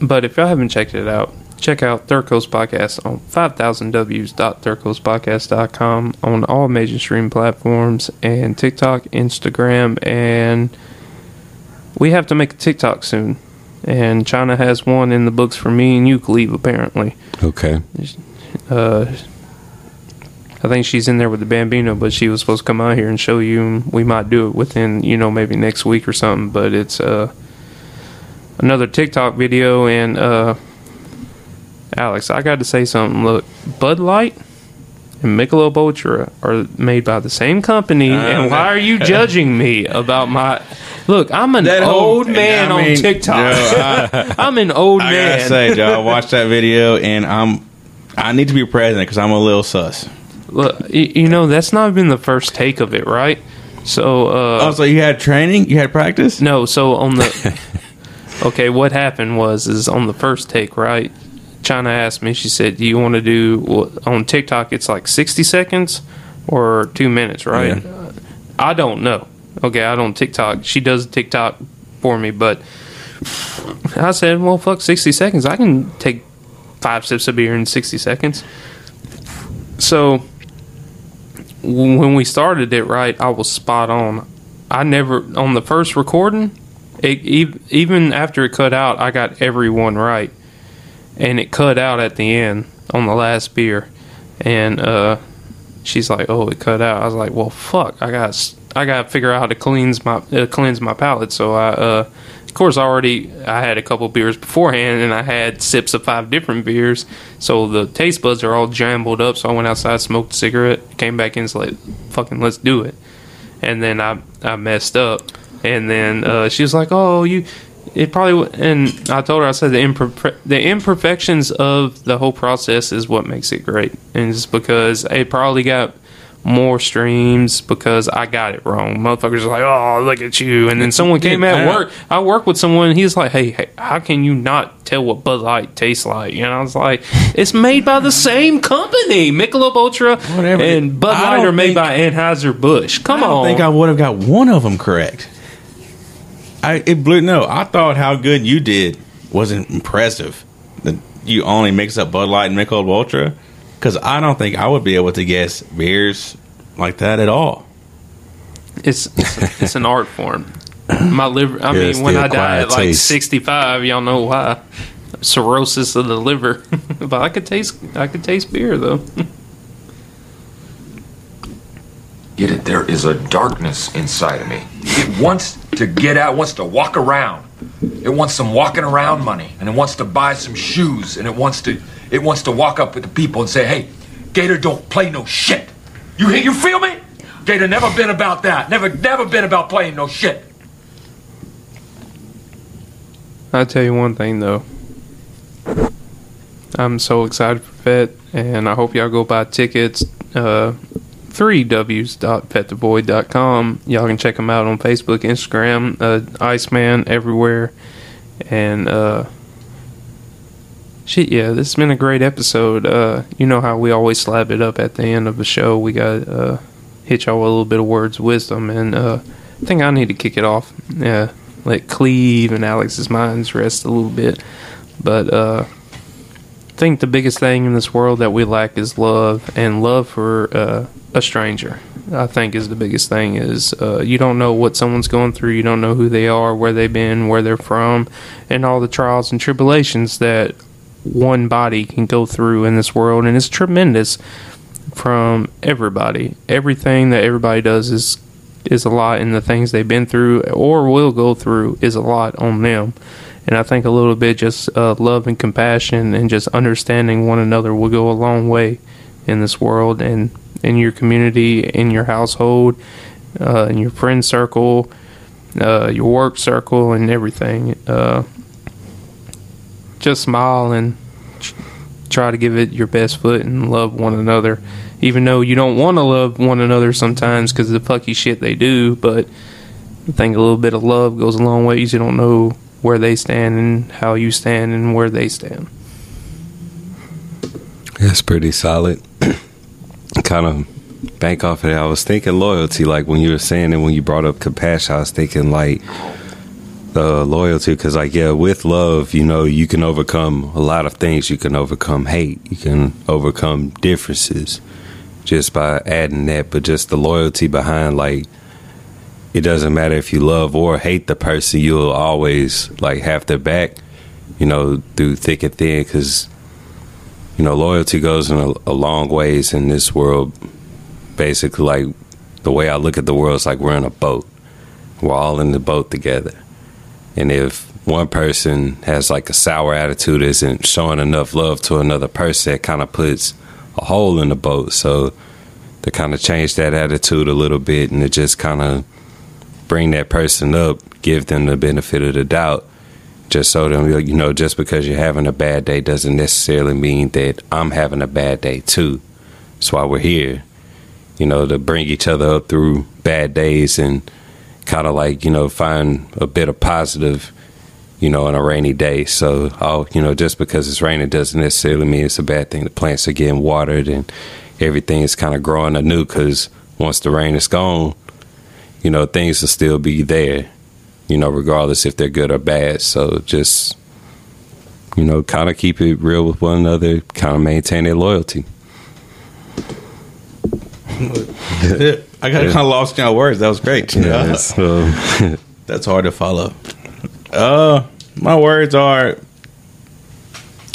But if y'all haven't checked it out, check out Third Coast Podcast on 5000ws.thirdcoastpodcast.com on all major stream platforms and TikTok, Instagram, and we have to make a TikTok soon. And China has one in the books for me and you, Cleve, apparently. Okay. Uh, I think she's in there with the Bambino, but she was supposed to come out here and show you. We might do it within, you know, maybe next week or something. But it's uh, another TikTok video. And uh, Alex, I got to say something. Look, Bud Light and Michelob Ultra are made by the same company. Uh, and why are you [LAUGHS] judging me about my? Look, I'm an That whole- old man I on TikTok. Joe, I- [LAUGHS] I'm an old I man. gotta say, Joe, I watched that video and I'm I need to be president because I'm a little sus. Look, you know that's not been the first take of it, right? So, uh, Oh, so you had training? You had practice? no. So on the [LAUGHS] okay, what happened was is on the first take, right? China asked me. She said, "Do you want to do well, on TikTok? It's like sixty seconds or two minutes, right?" Uh, I don't know. Okay, I don't TikTok. She does TikTok for me, but I said, "Well, fuck, sixty seconds. I can take five sips of beer in sixty seconds." So when we started it, right, I was spot on. I never on the first recording, it, even after it cut out, I got everyone right, and it cut out at the end on the last beer, and uh, she's like, "Oh, it cut out." I was like, "Well, fuck, I got I got to figure out how to cleanse my uh, cleanse my palate." So I, uh, of course, already I had a couple beers beforehand, and I had sips of five different beers, so the taste buds are all jumbled up. So I went outside, smoked a cigarette, came back in, and like, "Fucking, let's do it." And then I I messed up, and then uh, she was like, "Oh, you." It probably and I told her I said the imperfe- the imperfections of the whole process is what makes it great, and it's because it probably got more streams because I got it wrong. Motherfuckers are like, "Oh, look at you!" And then someone came at work. I work with someone. He's like, "Hey, hey, how can you not tell what Bud Light tastes like?" And I was like, "It's made by the same company, Michelob Ultra Whatever. and Bud I Light are made by Anheuser Busch." Come on. I don't on, think I would have got one of them correct. I it blew no. I thought how good you did wasn't impressive. That you only mix up Bud Light and Michelob Ultra because I don't think I would be able to guess beers like that at all. it's it's, it's an art form. My liver. I Yeah, mean, when I die at like taste. sixty five, y'all know why. cirrhosis of the liver. [LAUGHS] but I could taste I could taste beer though. [LAUGHS] Get it? There is a darkness inside of me. It wants to get out, wants to walk around. It wants some walking around money, and it wants to buy some shoes, and it wants to it wants to walk up with the people and say, "Hey, Gator don't play no shit." You you feel me? Gator never been about that. Never never been about playing no shit. I'll tell you one thing though. I'm so excited for Pet, and I hope y'all go buy tickets. Uh, three w's.pettheboy.com. Y'all can check them out on Facebook, Instagram, uh, Iceman everywhere. And uh, shit, yeah, this has been a great episode. Uh, you know how we always slap it up at the end of the show. We got uh, hit y'all with a little bit of words of wisdom, and uh, I think I need to kick it off. Yeah, let Cleve and Alex's minds rest a little bit. But uh, I think the biggest thing in this world that we lack is love, and love for uh, a stranger. I think is the biggest thing is uh, you don't know what someone's going through, you don't know who they are, where they've been, where they're from, and all the trials and tribulations that one body can go through in this world, and it's tremendous from everybody. Everything that everybody does is is a lot, and the things they've been through or will go through is a lot on them. And I think a little bit just uh, love and compassion and just understanding one another will go a long way in this world and in your community, in your household, uh, in your friend circle, uh, your work circle, and everything. Uh, just smile and try to give it your best foot and love one another. Even though you don't want to love one another sometimes because of the fucky shit they do, but I think a little bit of love goes a long ways. You don't know where they stand and how you stand and where they stand. That's pretty solid. [CLEARS THROAT] kind of bank off of that. I was thinking loyalty, like when you were saying it, when you brought up compassion, I was thinking like the loyalty, because like yeah, with love, you know, you can overcome a lot of things. You can overcome hate. You can overcome differences just by adding that. But just the loyalty behind, like, it doesn't matter if you love or hate the person, you'll always like have their back. You know, through thick and thin, because you know, loyalty goes in a, a long ways in this world. Basically, like the way I look at the world is like we're in a boat. We're all in the boat together. And if one person has like a sour attitude, isn't showing enough love to another person, it kind of puts a hole in the boat. So to kind of change that attitude a little bit and to just kind of bring that person up, give them the benefit of the doubt, just so them you know just because you're having a bad day doesn't necessarily mean that I'm having a bad day too. That's why we're here, you know, to bring each other up through bad days and kind of like you know find a bit of positive, you know, on a rainy day. So, oh, you know, just because it's raining doesn't necessarily mean it's a bad thing. The plants are getting watered and everything is kind of growing anew because once the rain is gone, you know, things will still be there you know, regardless if they're good or bad. So just, you know, kind of keep it real with one another, kind of maintain their loyalty. I got kind of lost in your words. That was great. Yeah, so, [LAUGHS] That's hard to follow. Uh, my words are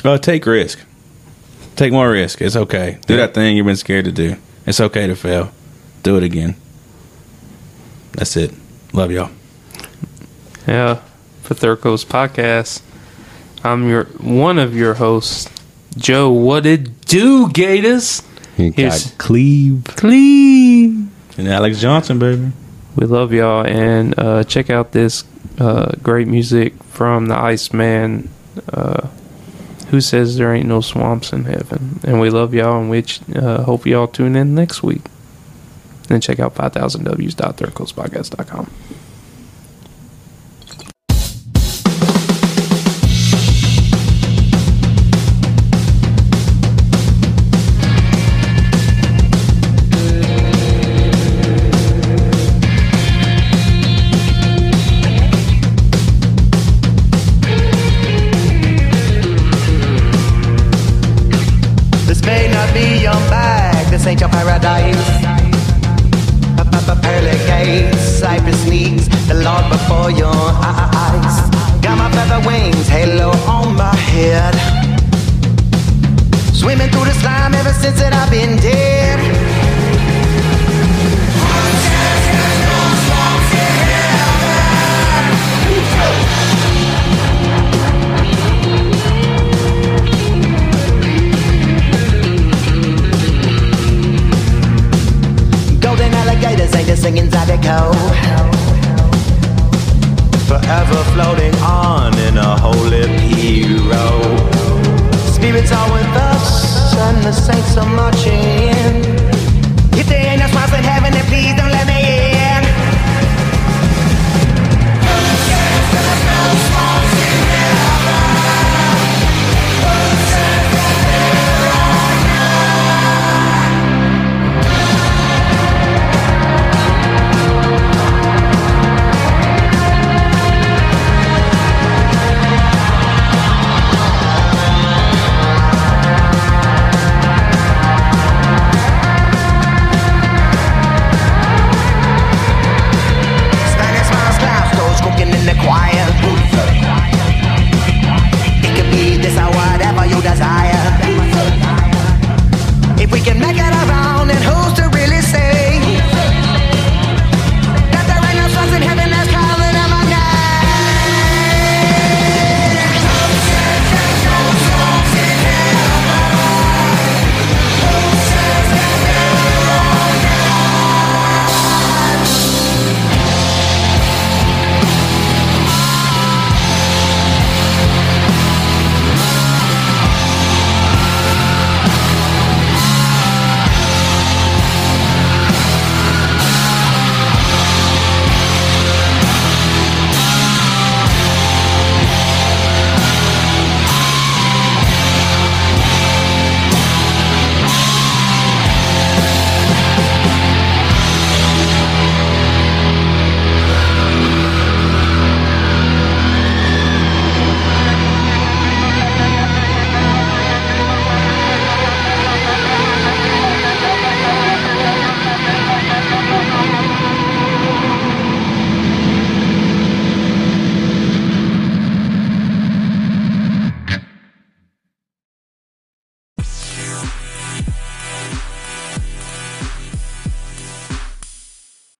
uh, take risk. Take more risk. It's okay. Do that thing you've been scared to do. It's okay to fail. Do it again. That's it. Love y'all. Yeah, for Third Podcast. I'm your one of your hosts, Joe. What it do, Gators? you Here's- got Cleve. Clean. And Alex Johnson, baby. We love y'all and uh, check out this uh, great music from the Iceman. Uh, who says there ain't no swamps in heaven? And we love y'all and we uh, hope y'all tune in next week. And check out 5000ws.thirdcoastpodcast.com.